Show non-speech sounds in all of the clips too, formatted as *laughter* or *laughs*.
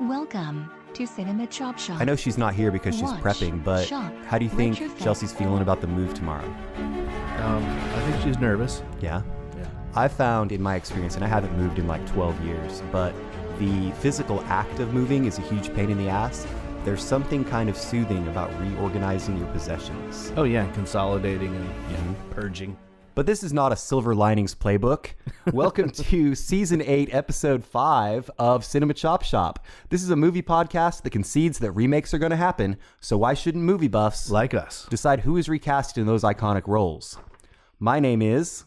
Welcome to Cinema Chop Shop. I know she's not here because she's Watch, prepping, but shop, how do you think. Chelsea's feeling about the move tomorrow? Um, I think she's nervous. Yeah. Yeah. I found in my experience, and I haven't moved in like 12 years, but the physical act of moving is a huge pain in the ass. There's something kind of soothing about reorganizing your possessions. Oh yeah, consolidating and yeah, purging. But this is not a Silver Linings playbook. Welcome to season 8, episode 5 of Cinema Chop Shop. This is a movie podcast that concedes that remakes are going to happen, so why shouldn't movie buffs Like us. decide who is recast in those iconic roles? My name is.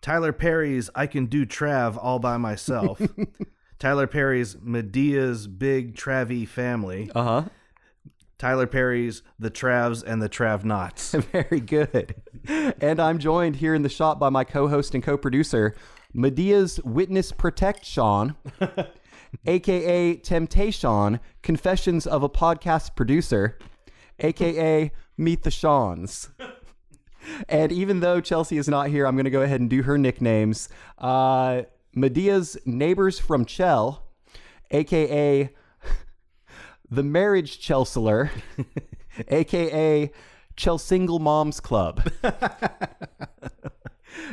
Tyler Perry's I Can Do Trav All By Myself. *laughs* Tyler Perry's Madea's Big Travy Family. Uh huh. Tyler Perry's The Travs and the Trav Knots. *laughs* Very good. And I'm joined here in the shop by my co host and co producer, Madea's Witness Protect Sean, *laughs* aka Temptation, Confessions of a Podcast Producer, aka Meet the Seans. *laughs* And even though Chelsea is not here, I'm going to go ahead and do her nicknames. Uh, Madea's Neighbors from Chell, aka *laughs* the Marriage Chelsealer, aka Chel Single Moms Club.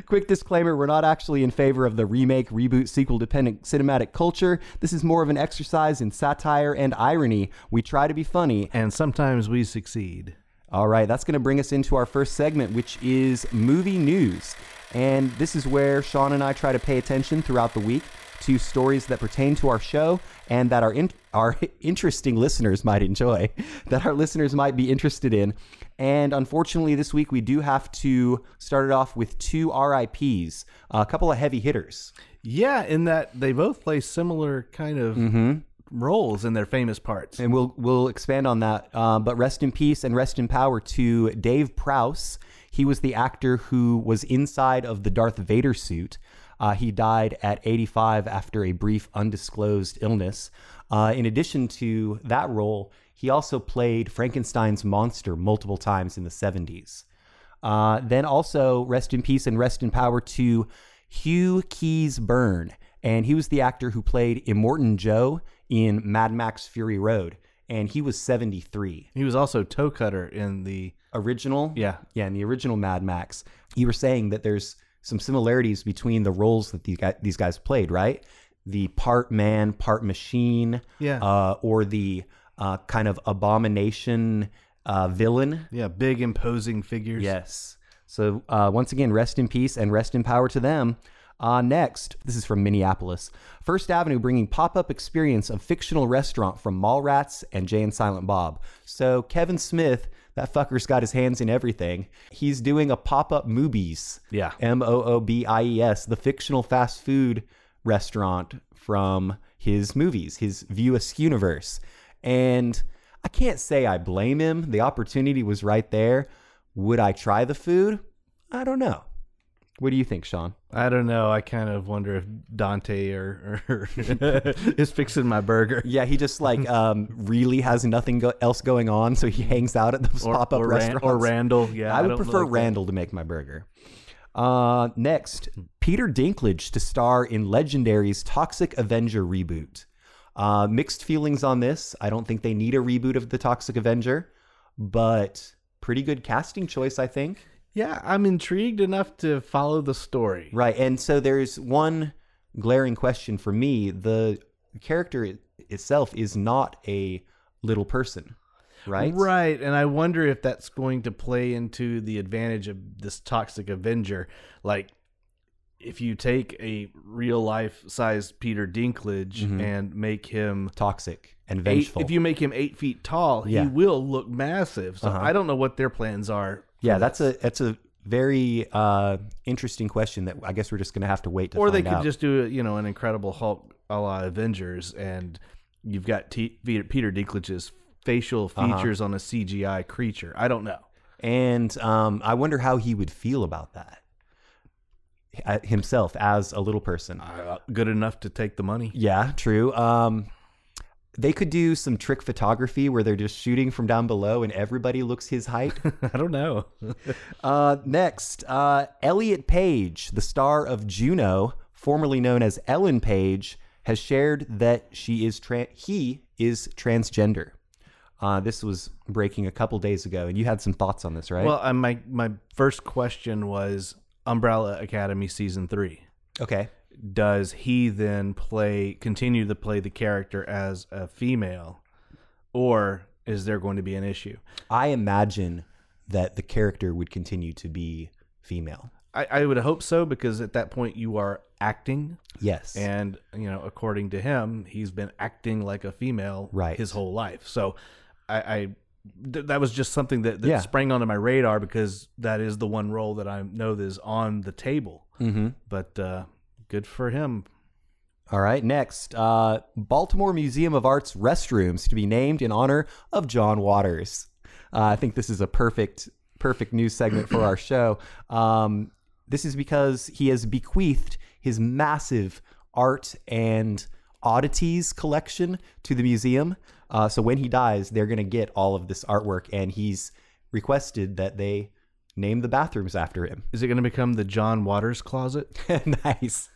Quick disclaimer we're not actually in favor of the remake, reboot, sequel dependent cinematic culture. This is more of an exercise in satire and irony. We try to be funny. and sometimes we succeed. All right, that's going to bring us into our first segment, which is movie news. And this is where Sean and I try to pay attention throughout the week to stories that pertain to our show and that our in- our *laughs* interesting listeners might enjoy, *laughs* that our listeners might be interested in. And unfortunately, this week we do have to start it off with two RIPS, a couple of heavy hitters. Yeah, in that they both play similar kind of roles in their famous parts. and we'll we'll expand on that. Uh, but rest in peace and rest in power to Dave Prowse. He was the actor who was inside of the Darth Vader suit. Uh, he died at 85 after a brief undisclosed illness. Uh, in addition to that role, he also played Frankenstein's monster multiple times in the 70s. Uh, then also, rest in peace and rest in power to Hugh Keays-Byrne. And he was the actor who played Immortan Joe in Mad Max Fury Road. And he was 73. He was also toe cutter in the Original? Yeah. Yeah, in the original Mad Max. You were saying that there's some similarities between the roles that these guys, these guys played, right? The part man, part machine. Yeah. Uh, or the uh, kind of abomination uh, villain. yeah, big imposing figures. Yes. So uh, once again, rest in peace and rest in power to them. Uh, next, this is from Minneapolis. First Avenue bringing pop-up experience of fictional restaurant from Mallrats and Jay and Silent Bob. So Kevin Smith, that fucker's got his hands in everything. He's doing a pop-up Moobies. Yeah. M O O B I E S, the fictional fast food restaurant from his movies, his View Askew universe. And I can't say I blame him. The opportunity was right there. Would I try the food? I don't know. What do you think, Sean? I don't know. I kind of wonder if Dante or, or *laughs* is fixing my burger. Yeah, he just like *laughs* um, really has nothing go- else going on, so he hangs out at those pop-up or, Ran- restaurants. or Randall. Yeah, I would prefer like that. Randall to make my burger. Uh, next, Peter Dinklage to star in Legendary's Toxic Avenger reboot. Uh, mixed feelings on this. I don't think they need a reboot of the Toxic Avenger, but pretty good casting choice, I think. Yeah, I'm intrigued enough to follow the story. Right. And so there's one glaring question for me. The character itself is not a little person, right? Right, and I wonder if that's going to play into the advantage of this toxic Avenger. Like, if you take a real life sized Peter Dinklage Mhm. and make him Toxic and eight, vengeful. if you make him eight feet tall, Yeah. he will look massive. So Uh-huh. I don't know what their plans are. yeah, that's this. a that's a very uh, interesting question that I guess we're just going to have to wait to Or they could out. just do you know an Incredible Hulk a la Avengers, and you've got T- Peter Dinklage's facial Uh-huh. features on a CGI creature. I don't know. And um, I wonder how he would feel about that himself as a little person. Uh, good enough to take the money. Yeah, true. Um, they could do some trick photography where they're just shooting from down below and everybody looks his height. *laughs* I don't know. *laughs* uh, next, uh, Elliot Page, the star of Juno, formerly known as Ellen Page, has shared that she is tra- he is transgender. Uh, this was breaking a couple days ago, and you had some thoughts on this, right? Well, uh, my my first question was Umbrella Academy season three. okay. Does he then play continue to play the character as a female, or is there going to be an issue? I imagine that the character would continue to be female. I, I would hope so because at that point you are acting, Yes. and you know, according to him, he's been acting like a female Right. his whole life. So, I, I th- that was just something that, that Yeah. sprang onto my radar because that is the one role that I know that is on the table. mm-hmm. But uh, good for him. All right, next. Uh, Baltimore Museum of Art's restrooms to be named in honor of John Waters. Uh, I think this is a perfect, perfect news segment for our show. Um, this is because he has bequeathed his massive art and oddities collection to the museum. Uh, so when he dies, they're going to get all of this artwork, and he's requested that they name the bathrooms after him. Is it going to become the John Waters closet? *laughs* nice.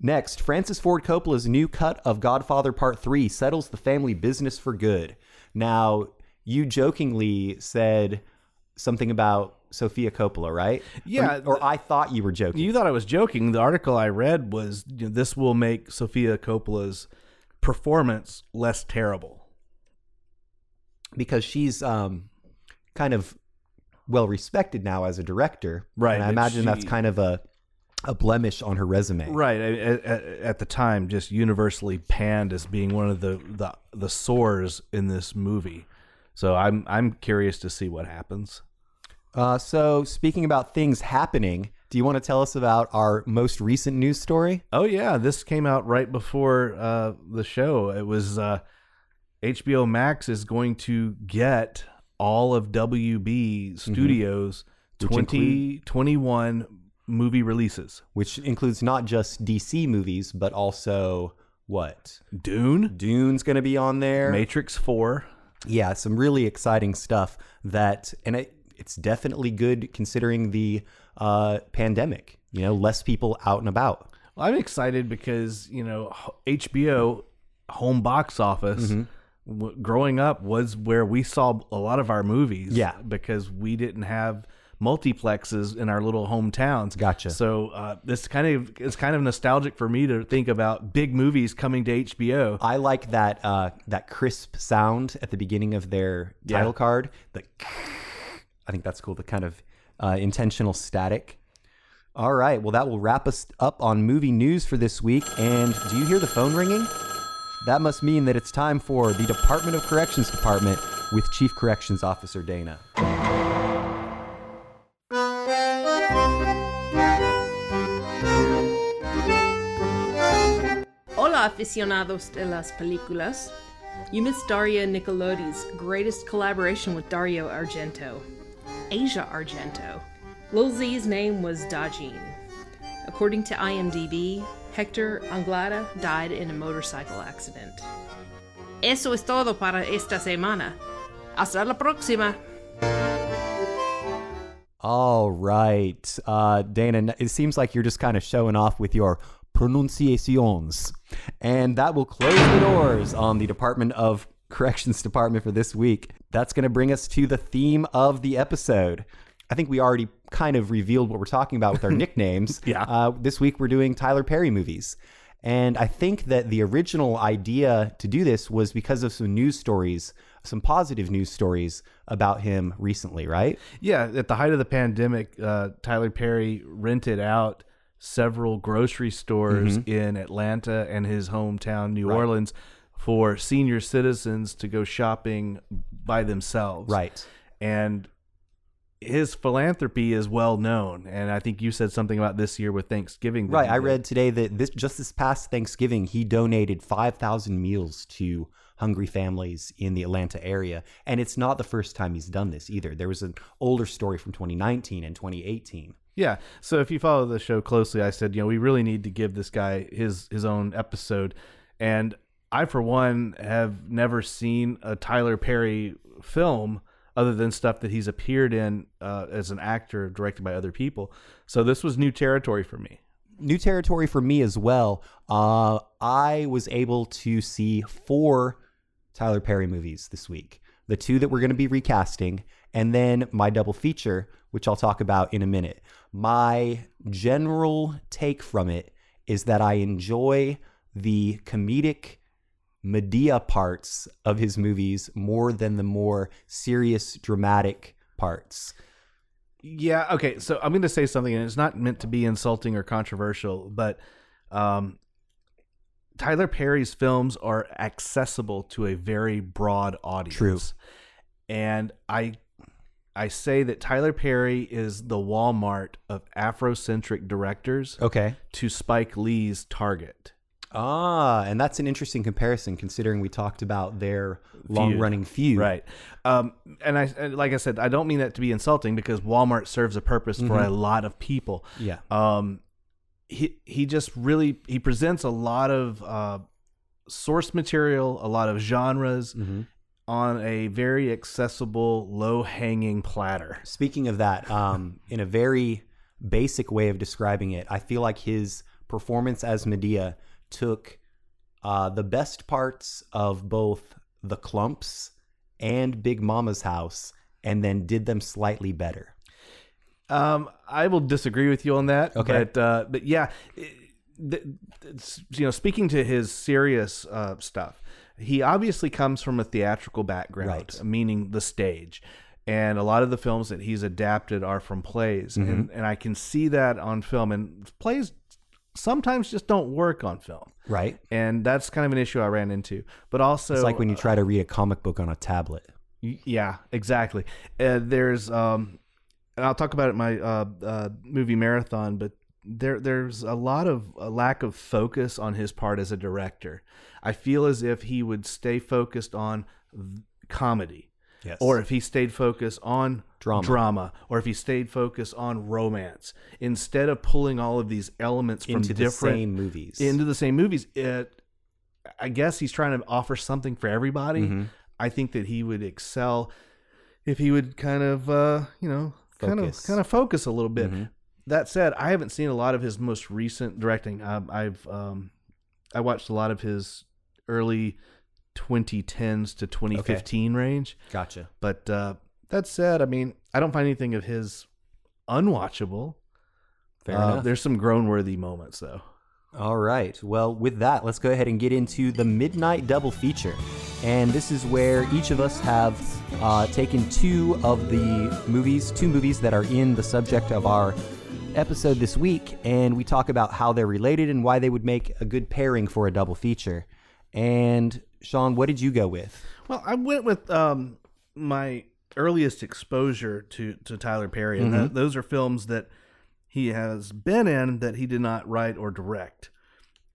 Next, Francis Ford Coppola's new cut of Godfather Part 3 settles the family business for good. Now, you jokingly said something about Sofia Coppola, right? Yeah, Or, or I thought you were joking. You thought I was joking. The article I read was you know, this will make Sofia Coppola's performance less terrible. Because she's um, kind of well respected now as a director. Right, And I imagine that's kind of a, a blemish on her resume. Right at, at, at the time, just universally panned as being one of the, the the sores in this movie. So I'm I'm curious to see what happens. Uh, so, speaking about things happening, do you want to tell us about our most recent news story? Oh yeah, this came out right before uh, the show. It was uh, HBO Max is going to get all of WB Studios Mm-hmm. Include- 2021 movie releases. which includes not just DC movies, but also what? Dune, Dune's going to be on there. Matrix 4. yeah, some really exciting stuff that, and it, it's definitely good considering the uh, pandemic. You know, less people out and about. Well, I'm excited because, you know, HBO home box office Mm-hmm. W- growing up was where we saw a lot of our movies. Yeah. Because we didn't have multiplexes in our little hometowns. Gotcha. So uh, this kind of it's kind of nostalgic for me to think about big movies coming to HBO. I like that uh, that crisp sound at the beginning of their Yeah. title card. The *laughs* I think that's cool. The kind of uh, intentional static. All right. Well, that will wrap us up on movie news for this week. And do you hear the phone ringing? That must mean that it's time for the Department of Corrections Department with Chief Corrections Officer Dana. Hola, aficionados de las películas. You missed Daria Nicolodi's greatest collaboration with Dario Argento, Asia Argento. Lil Z's name was Dajin. According to IMDb, Hector Anglada died in a motorcycle accident. Eso es todo para esta semana. Hasta la próxima. All right. Uh, Dana, it seems like you're just kind of showing off with your pronunciations. And that will close the doors on the Department of *laughs* Corrections Department for this week. That's going to bring us to the theme of the episode. I think we already kind of revealed what we're talking about with our *laughs* nicknames. Yeah. Uh, this week we're doing Tyler Perry movies. And I think that the original idea to do this was because of some news stories, some positive news stories about him recently, right? Yeah, at the height of the pandemic, uh, Tyler Perry rented out several grocery stores in Atlanta and his hometown, New Orleans, for senior citizens to go shopping by themselves. Right. And his philanthropy is well known. And I think you said something about this year with Thanksgiving. Right. I read today that this just this past Thanksgiving, he donated 5,000 meals to hungry families in the Atlanta area. And it's not the first time he's done this either. There was an older story from 2019 and 2018. Yeah. So if you follow the show closely, I said, you know, we really need to give this guy his his own episode. And I, for one, have never seen a Tyler Perry film other than stuff that he's appeared in uh, as an actor directed by other people. So this was new territory for me. New territory for me as well. Uh, I was able to see four Tyler Perry movies this week. The two that we're going to be recasting, and then my double feature, which I'll talk about in a minute. My general take from it is that I enjoy the comedic Madea parts of his movies more than the more serious, dramatic parts. Yeah. Okay. So I'm going to say something, and it's not meant to be insulting or controversial, but um, Tyler Perry's films are accessible to a very broad audience. True. And I, I say that Tyler Perry is the Walmart of Afrocentric directors Okay. to Spike Lee's Target. Ah, and that's an interesting comparison considering we talked about their long running feud. Right. Um, and I, like I said, I don't mean that to be insulting because Walmart serves a purpose for a lot of people. Yeah. um, he he just really he presents a lot of uh, source material, a lot of genres Mm-hmm. on a very accessible, low hanging platter. Speaking of that, um, in a very basic way of describing it, I feel like his performance as Madea took uh, the best parts of both the Klumps and Big Mama's house and then did them slightly better. Um, I will disagree with you on that. Okay. but uh, but yeah, it- it's, you know, speaking to his serious uh, stuff, he obviously comes from a theatrical background, Right. meaning the stage. And a lot of the films that he's adapted are from plays, Mm-hmm. and, and I can see that on film. And plays sometimes just don't work on film, Right? and that's kind of an issue I ran into. But also, It's like when you try to read a comic book on a tablet. Yeah, exactly. Uh, there's, um, and I'll talk about it in my uh, uh, movie marathon, but there there's a lot of a lack of focus on his part as a director. I feel as if he would stay focused on comedy, Yes. or if he stayed focused on Drama. drama, or if he stayed focused on romance, instead of pulling all of these elements from into the different same movies. into the same movies. It, I guess he's trying to offer something for everybody. Mhm. I think that he would excel if he would kind of, uh, you know, kind of Focus. kind of focus a little bit. Mhm. That said, I haven't seen a lot of his most recent directing. Um, I've um, I watched a lot of his early 2010s to 2015 range. Gotcha. But uh, that said, I mean, I don't find anything of his unwatchable. Fair Uh, enough. There's some groan worthy moments though. All right. Well, with that, let's go ahead and get into the midnight double feature. And this is where each of us have uh, taken two of the movies, two movies that are in the subject of our episode this week, and we talk about how they're related and why they would make a good pairing for a double feature. And Sean, what did you go with? Well, I went with um, my earliest exposure to, to Tyler Perry, and th- those are films that he has been in that he did not write or direct.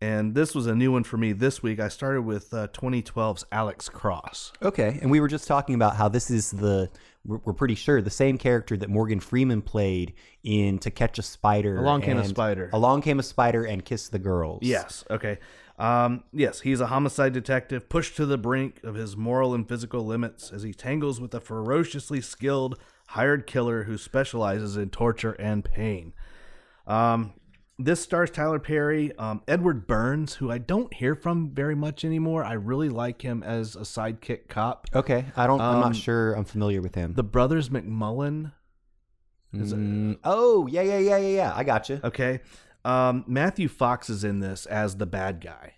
And this was a new one for me this week. I started with uh, 2012's Alex Cross. Okay, and we were just talking about how this is the we're, we're pretty sure the same character that Morgan Freeman played in To Catch a Spider. Along Came a Spider. Along Came a Spider and Kiss the Girls. Yes. Okay. Um, yes, he's a homicide detective pushed to the brink of his moral and physical limits as he tangles with a ferociously skilled hired killer who specializes in torture and pain. Um, this stars Tyler Perry, um, Edward Burns, who I don't hear from very much anymore. I really like him as a sidekick cop. Okay, I don't. I'm Um, not sure. I'm familiar with him. The brothers McMullen. is it- Mm, oh yeah, yeah, yeah, yeah, yeah. I got you. Okay. Um, Matthew Fox is in this as the bad guy.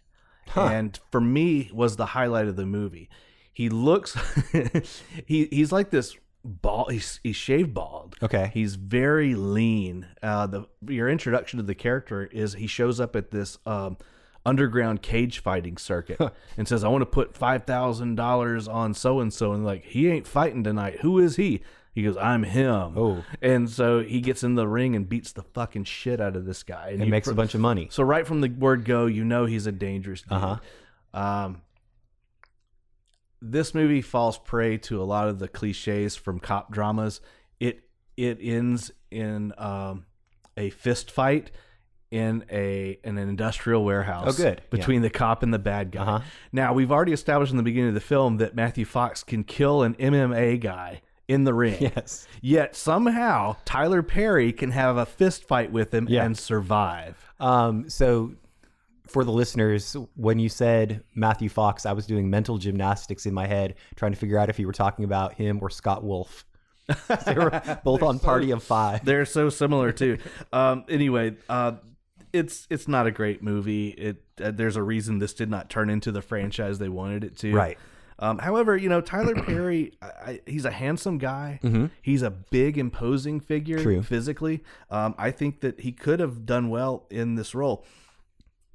Huh. And for me was the highlight of the movie. He looks *laughs* he he's like this bald he's, he's shaved bald. Okay. He's very lean. Uh the your introduction to the character is he shows up at this um underground cage fighting circuit and says I want to put $5,000 on so and so and like he ain't fighting tonight. Who is he? He goes, I'm him. Oh. And so he gets in the ring and beats the fucking shit out of this guy. And you- makes a bunch of money. so right from the word go, you know he's a dangerous dude. Uh-huh. Um, this movie falls prey to a lot of the cliches from cop dramas. It it ends in um, a fist fight in a in an industrial warehouse. Oh, good. Between the cop and the bad guy. Uh-huh. Now we've already established in the beginning of the film that Matthew Fox can kill an MMA guy in the ring. Yes. Yet somehow Tyler Perry can have a fist fight with him Yeah. and survive. Um. So, for the listeners, when you said Matthew Fox, I was doing mental gymnastics in my head, trying to figure out if you were talking about him or Scott Wolf. *laughs* they were both on Party of Five. They're so similar too. um, anyway, uh, it's it's not a great movie. It uh, there's a reason this did not turn into the franchise they wanted it to. Right. Um, however, you know Tyler *clears throat* Perry, I, I, he's a handsome guy. He's a big, imposing figure True. physically. Um, I think that he could have done well in this role.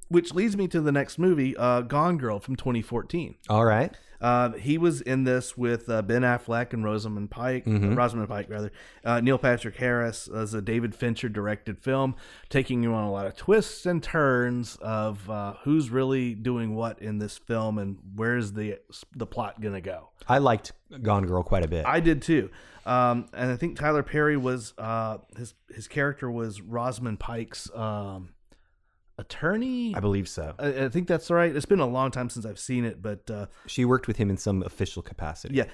Which leads me to the next movie, uh, Gone Girl from 2014. All right. Uh, he was in this with uh, Ben Affleck and Rosamund Pike, Rosamund Pike rather. Uh, Neil Patrick Harris as a David Fincher directed film, taking you on a lot of twists and turns of uh, who's really doing what in this film and where's the the plot gonna go. I liked Gone Girl quite a bit. I did too, um, and I think Tyler Perry was uh, his his character was Rosamund Pike's um, attorney. I believe so. I, I think that's right. It's been a long time since I've seen it, but. Uh, She worked with him in some official capacity. yeah,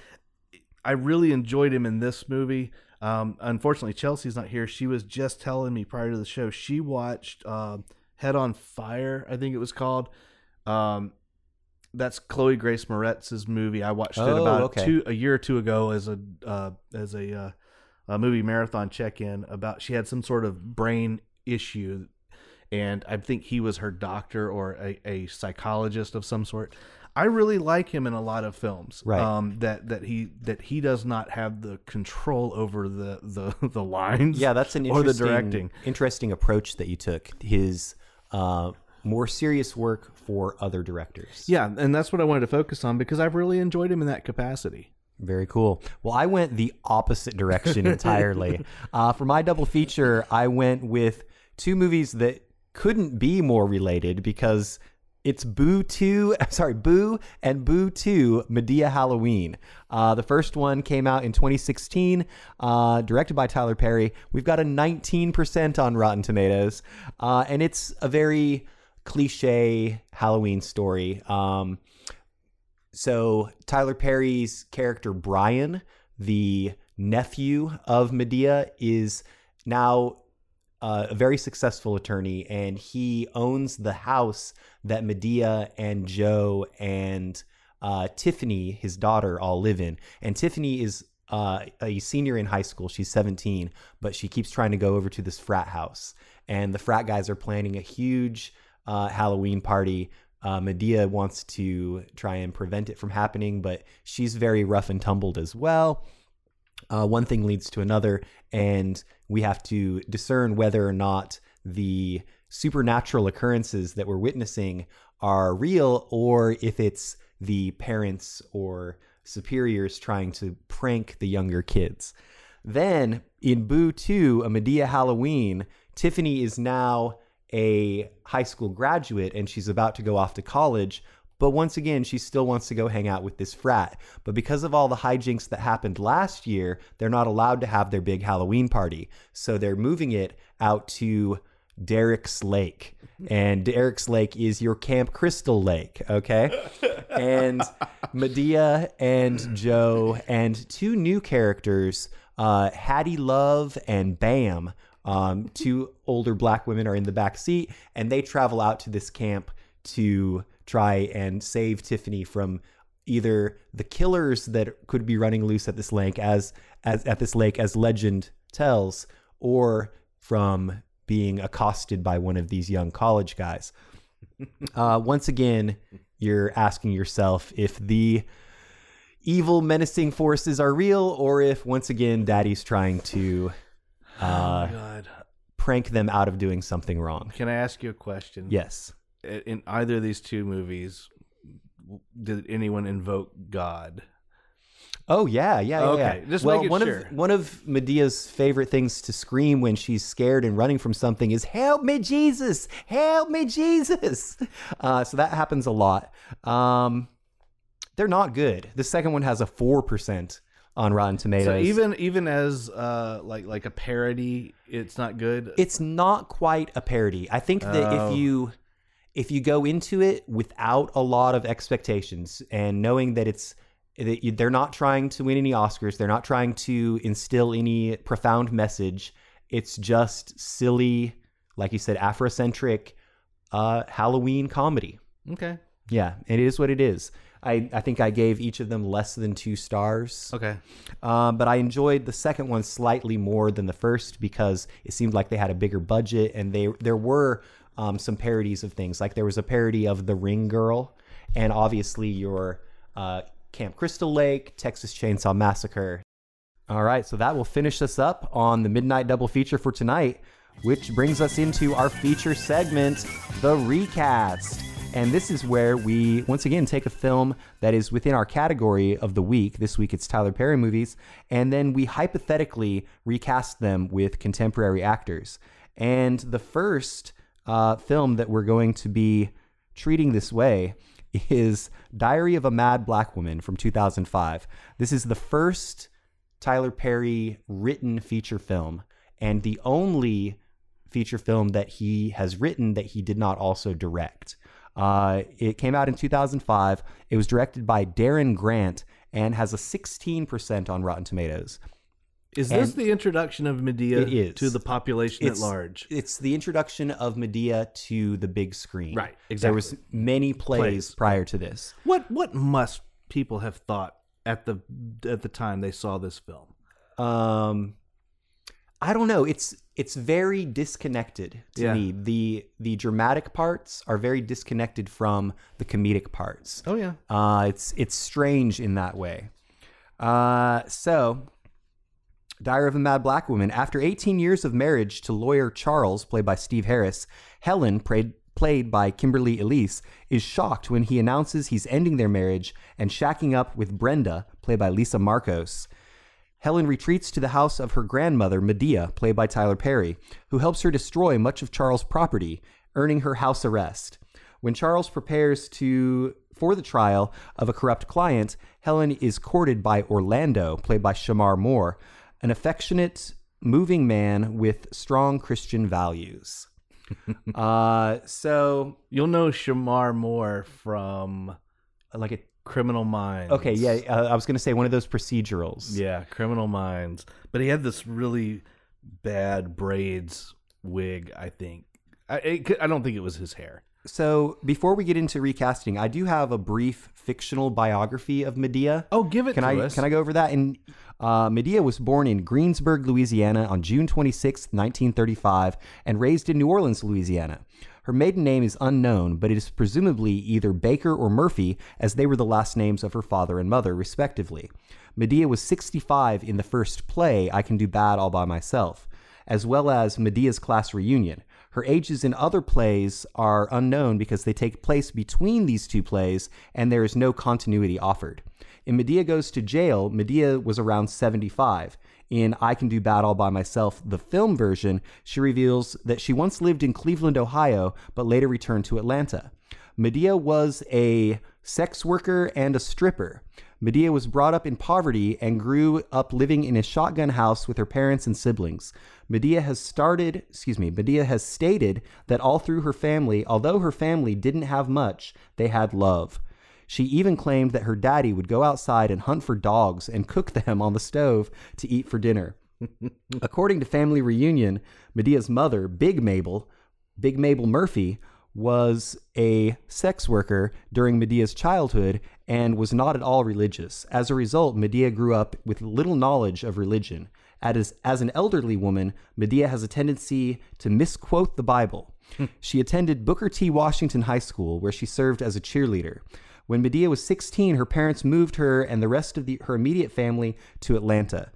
I really enjoyed him in this movie. Um, unfortunately, Chelsea's not here. She was just telling me prior to the show she watched um Head on Fire, I think it was called. Um, that's Chloe Grace Moretz's movie. I watched it Oh, about okay. two a year or two ago as a uh, as a, uh, a movie marathon check in. About she had some sort of brain issue, and I think he was her doctor or a, a psychologist of some sort. I really like him in a lot of films. Right. Um, that that he that he does not have the control over the the *laughs* the lines. Yeah, that's an or the interesting, directing. interesting approach that you took. His uh, more serious work for other directors. Yeah, and that's what I wanted to focus on because I've really enjoyed him in that capacity. Very cool. Well, I went the opposite direction entirely. *laughs* uh, for my double feature, I went with two movies that couldn't be more related because it's Boo 2, *laughs* sorry, Boo and Boo 2 Madea Halloween. Uh, the first one came out in 2016, uh, directed by Tyler Perry. We've got a 19% on Rotten Tomatoes, uh, and it's a very cliche Halloween story. Um, so Tyler Perry's character Brian, the nephew of Madea, is now uh, a very successful attorney, and he owns the house that Madea and Joe and uh, Tiffany, his daughter, all live in. And Tiffany is uh, a senior in high school. She's 17, but she keeps trying to go over to this frat house. And the frat guys are planning a huge uh, Halloween party. Uh, Madea wants to try and prevent it from happening, but she's very rough and tumbled as well. Uh, one thing leads to another, and we have to discern whether or not the supernatural occurrences that we're witnessing are real or if it's the parents or superiors trying to prank the younger kids. Then in Boo 2, a Madea Halloween, Tiffany is now a high school graduate and she's about to go off to college. But once again, she still wants to go hang out with this frat. But because of all the hijinks that happened last year, they're not allowed to have their big Halloween party. So they're moving it out to Derek's Lake. And Derek's Lake is your Camp Crystal Lake, okay? and Madea and Joe and two new characters, uh, Hattie Love and Bam, um, two older black women are in the back seat, and they travel out to this camp to try and save Tiffany from either the killers that could be running loose at this lake as as at this lake as legend tells or from being accosted by one of these young college guys. *laughs* Uh, once again, you're asking yourself if the evil menacing forces are real or if once again daddy's trying to *sighs* uh, God. prank them out of doing something wrong. Can I ask you a question? Yes. In either of these two movies, did anyone invoke God? Oh yeah, yeah, yeah. Okay, yeah. just well, one sure. of one of Madea's favorite things to scream when she's scared and running from something is "Help me, Jesus! Help me, Jesus!" *laughs* Uh, so that happens a lot. Um, they're not good. The second one has a four percent on Rotten Tomatoes. So even even as uh like like a parody, it's not good. it's not quite a parody. I think that Oh. if you if you go into it without a lot of expectations and knowing that it's that you, they're not trying to win any Oscars, they're not trying to instill any profound message. It's just silly, like you said, Afrocentric uh, Halloween comedy. Okay. Yeah, it is what it is. I, I think I gave each of them less than two stars. Okay. Um, but I enjoyed the second one slightly more than the first because it seemed like they had a bigger budget and they there were um, some parodies of things. Like there was a parody of The Ring Girl, and obviously your uh, Camp Crystal Lake, Texas Chainsaw Massacre. All right, so that will finish us up on the Midnight Double feature for tonight, which brings us into our feature segment, The Recast. And this is where we once again take a film that is within our category of the week. This week it's Tyler Perry movies, and then we hypothetically recast them with contemporary actors. And the first uh, film that we're going to be treating this way is Diary of a Mad Black Woman from 2005. This is the first Tyler Perry written feature film and the only feature film that he has written that he did not also direct. Uh, it came out in 2005. It was directed by Darren Grant and has a 16% on Rotten Tomatoes. Is this the introduction of Madea to the population It's- at large? It's the introduction of Madea to the big screen. Right, Exactly. There was many plays, Plays, prior to this. What what must people have thought at the at the time they saw this film? um i don't know it's it's very disconnected to Yeah. me the the dramatic parts are very disconnected from the comedic parts Oh yeah. uh it's it's strange in that way uh so Diary of a Mad Black Woman. After 18 years of marriage to lawyer Charles, played by Steve Harris, Helen, played, by Kimberly Elise, is shocked when he announces he's ending their marriage and shacking up with Brenda, played by Lisa Marcos. Helen retreats to the house of her grandmother, Madea, played by Tyler Perry, who helps her destroy much of Charles' property, earning her house arrest. When Charles prepares to for the trial of a corrupt client, Helen is courted by Orlando, played by Shemar Moore, an affectionate, moving man with strong Christian values. *laughs* uh, so, You'll know Shemar Moore from like a Criminal Minds. okay, yeah, uh, I was gonna say one of those procedurals. Yeah, Criminal Minds. But he had this really bad braids wig, I think. I it, I don't think it was his hair. So before we get into recasting, I do have a brief fictional biography of Madea. Oh, give it can to I us. can I go over that? And uh, Madea was born in Greensburg, Louisiana, on June 26, 1935, and raised in New Orleans, Louisiana. Her maiden name is unknown, but it is presumably either Baker or Murphy, as they were the last names of her father and mother, respectively. Madea was 65 in the first play, I Can Do Bad All By Myself, as well as Madea's class reunion. Her ages in other plays are unknown because they take place between these two plays and there is no continuity offered. In Madea Goes to Jail, Madea was around 75. In I Can Do Bad All By Myself, the film version, she reveals that she once lived in Cleveland, Ohio, but later returned to Atlanta. Madea was a sex worker and a stripper. Madea was brought up in poverty and grew up living in a shotgun house with her parents and siblings. Madea has started, excuse me, Madea has stated that all through her family, although her family didn't have much, they had love. She even claimed that her daddy would go outside and hunt for dogs and cook them on the stove to eat for dinner. *laughs* According to Family Reunion, Madea's mother, Big Mabel, Big Mabel Murphy, was a sex worker during Madea's childhood and was not at all religious. As a result, Madea grew up with little knowledge of religion. As, as an elderly woman, Madea has a tendency to misquote the Bible. *laughs* she attended Booker T. Washington High School, where she served as a cheerleader. When Madea was 16, her parents moved her and the rest of the, her immediate family to Atlanta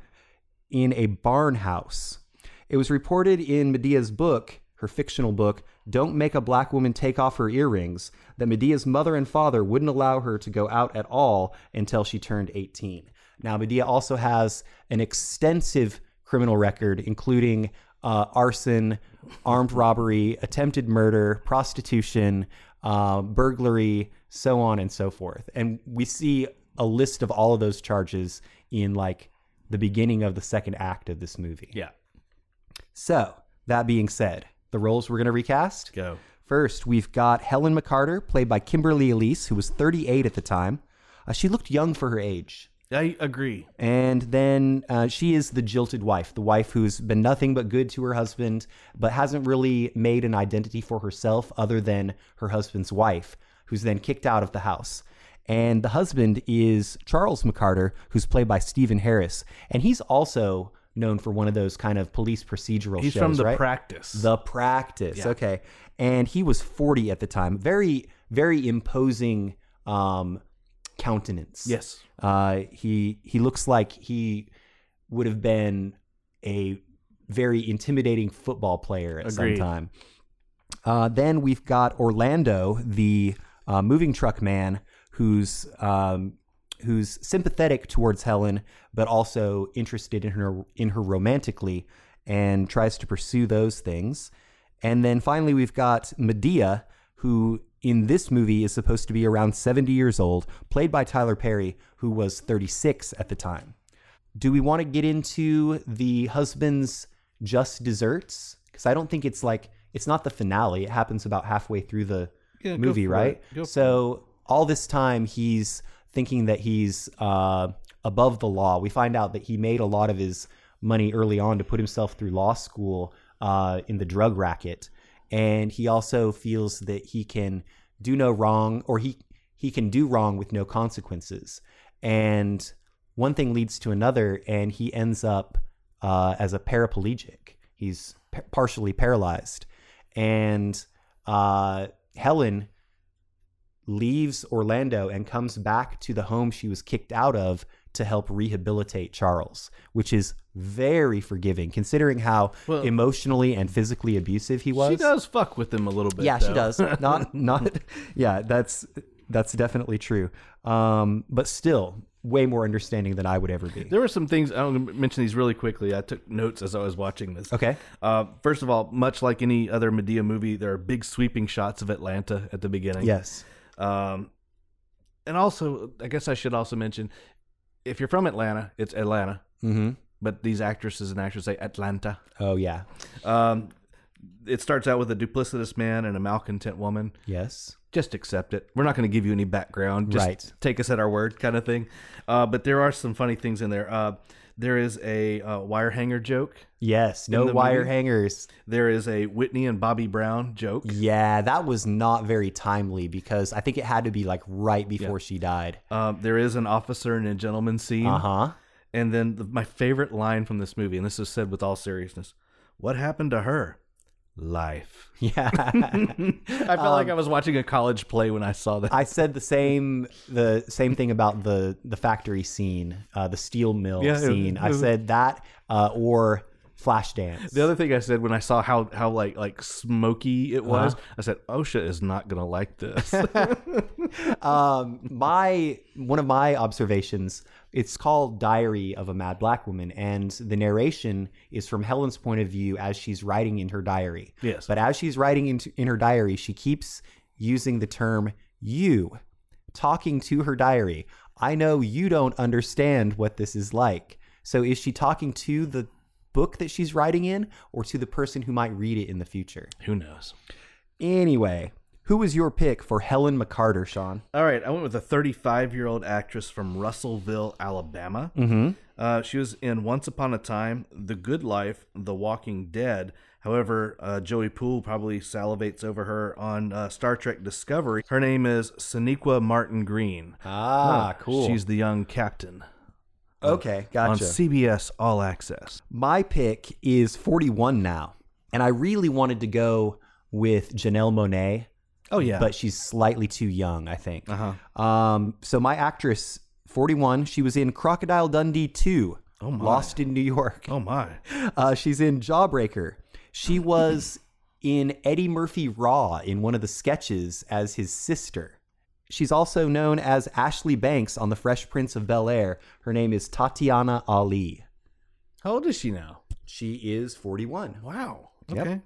in a barn house. It was reported in Madea's book, her fictional book, Don't Make a Black Woman Take Off Her Earrings, that Madea's mother and father wouldn't allow her to go out at all until she turned 18. Now, Madea also has an extensive criminal record, including uh, arson, armed robbery, attempted murder, prostitution, uh, burglary, so on and so forth. And we see a list of all of those charges in like the beginning of the second act of this movie. Yeah. So, that being said, the roles we're going to recast. Go. First, we've got Helen McCarter, played by Kimberly Elise, who was 38 at the time. Uh, she looked young for her age. I agree. And then uh, she is the jilted wife, the wife who's been nothing but good to her husband, but hasn't really made an identity for herself other than her husband's wife, who's then kicked out of the house. And the husband is Charles McCarter, who's played by Stephen Harris. And he's also known for one of those kind of police procedural shows. He's shows, from the right? practice. The Practice. Okay. And he was 40 at the time. Very, very imposing um, countenance. yes. Uh, he he looks like he would have been a very intimidating football player at Agreed. some time. Uh, then we've got Orlando, the uh, moving truck man, who's um, who's sympathetic towards Helen, but also interested in her in her romantically, and tries to pursue those things. And then finally, we've got Madea, who in this movie is supposed to be around 70 years old, played by Tyler Perry, who was 36 at the time. Do we want to get into the husband's just desserts? Because I don't think it's like, it's not the finale. It happens about halfway through the Yeah, movie, right? it. Go for So all this time, he's thinking that he's uh, above the law. We find out that he made a lot of his money early on to put himself through law school uh, in the drug racket, and he also feels that he can do no wrong, or he he can do wrong with no consequences. And one thing leads to another, and he ends up uh, as a paraplegic. He's pa- partially paralyzed, and uh, Helen leaves Orlando and comes back to the home she was kicked out of to help rehabilitate Charles, which is very forgiving considering how Well- emotionally and physically abusive he was. She does fuck with him a little bit. Yeah, she does. *laughs* Not not yeah, that's that's definitely true. Um, but still way more understanding than I would ever be. There were some things I'm going to mention these really quickly. I took notes as I was watching this. Okay. Uh, first of all, much like any other Madea movie, there are big sweeping shots of Atlanta at the beginning. Yes. Um, and also, I guess I should also mention, if you're from Atlanta, it's Atlanta. Mm-hmm. But these actresses and actors say Atlanta. Oh yeah. Um, it starts out with a duplicitous man and a malcontent woman. Yes. Just accept it. We're not going to give you any background. Just Right. take us at our word, kind of thing. Uh, but there are some funny things in there. Uh, there is a uh, wire hanger joke. Yes. No wire movie? hangers. There is a Whitney and Bobby Brown joke. Yeah, that was not very timely because I think it had to be like right before she died. Um, there is an officer and a gentleman scene. Uh huh. And then the, my favorite line from this movie, and this is said with all seriousness What happened to her? Life. *laughs* Yeah. *laughs* I felt like I was watching a college play when I saw that. Um, I said the same the same thing about the the factory scene, uh, the steel mill Yeah, scene. I it was- said that uh, or Flashdance. the other thing I said when I saw how how like like smoky it was, I said, "OSHA is not gonna like this." *laughs* um, my one of my observations. It's called Diary of a Mad Black Woman, and the narration is from Helen's point of view as she's writing in her diary. Yes. But as she's writing into, in her diary, she keeps using the term "you," talking to her diary. I know you don't understand what this is like. So is she talking to the book that she's writing in, or to the person who might read it in the future? Who knows? Anyway, who was your pick for Helen McCarter, Sean? All right, I went with a 35 year old actress from Russellville, Alabama. Mm-hmm. Uh, she was in Once Upon a Time, The Good Life, The Walking Dead. However, uh, Joey Poole probably salivates over her on uh, Star Trek Discovery. Her name is Sonequa Martin Green. Ah, cool. She's the young captain okay, gotcha. on. CBS All Access. My pick is 41 now, and I really wanted to go with Janelle Monáe, Oh, yeah. but she's slightly too young, I think. uh huh. Um, so my actress, 41, she was in Crocodile Dundee 2, Oh, my. Lost in New York. Oh, my. *laughs* Uh, she's in Jawbreaker. She was in Eddie Murphy Raw in one of the sketches as his sister. She's also known as Ashley Banks on The Fresh Prince of Bel Air. Her name is Tatiana Ali. How old is she now? She is 41. Wow. Yep. Okay.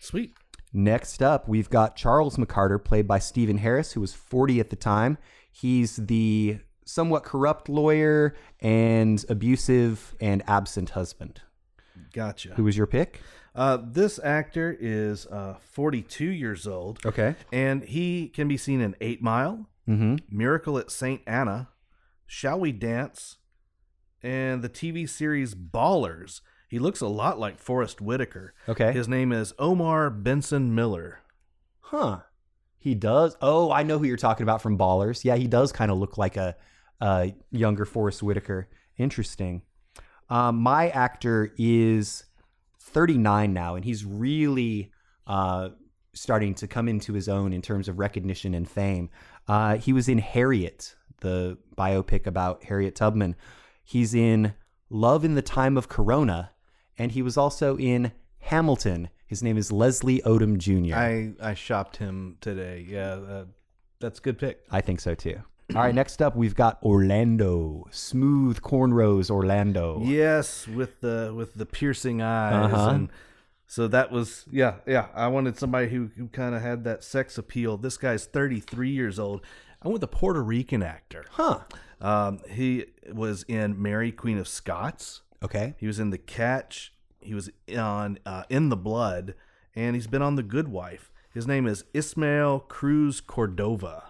Sweet. Next up, we've got Charles McCarter, played by Stephen Harris, who was 40 at the time. He's the somewhat corrupt lawyer and abusive and absent husband. Gotcha. Who was your pick? Uh, this actor is uh, 42 years old, Okay. and he can be seen in Eight Mile, Mm-hmm. Miracle at St. Anna, Shall We Dance, and the TV series Ballers. He looks a lot like Forest Whitaker. Okay. His name is Omar Benson Miller. Huh. He does. Oh, I know who you're talking about from Ballers. Yeah, he does kind of look like a, a younger Forest Whitaker. Interesting. Um, my actor is 39 now, and he's really uh, starting to come into his own in terms of recognition and fame. Uh, he was in Harriet, the biopic about Harriet Tubman. He's in Love in the Time of Corona, and he was also in Hamilton. His name is Leslie Odom Jr. I, I shopped him today. Yeah, uh, that's a good pick. I think so too. All right, next up we've got Orlando, smooth cornrows Orlando. Yes, with the with the piercing eyes, Uh-huh. and so that was yeah yeah. I wanted somebody who who kind of had that sex appeal. This guy's thirty three years old. I went a Puerto Rican actor. Huh. Um, he was in Mary Queen of Scots. Okay. He was in The Catch. He was on uh, In the Blood, and he's been on The Good Wife. His name is Ismael Cruz Cordova.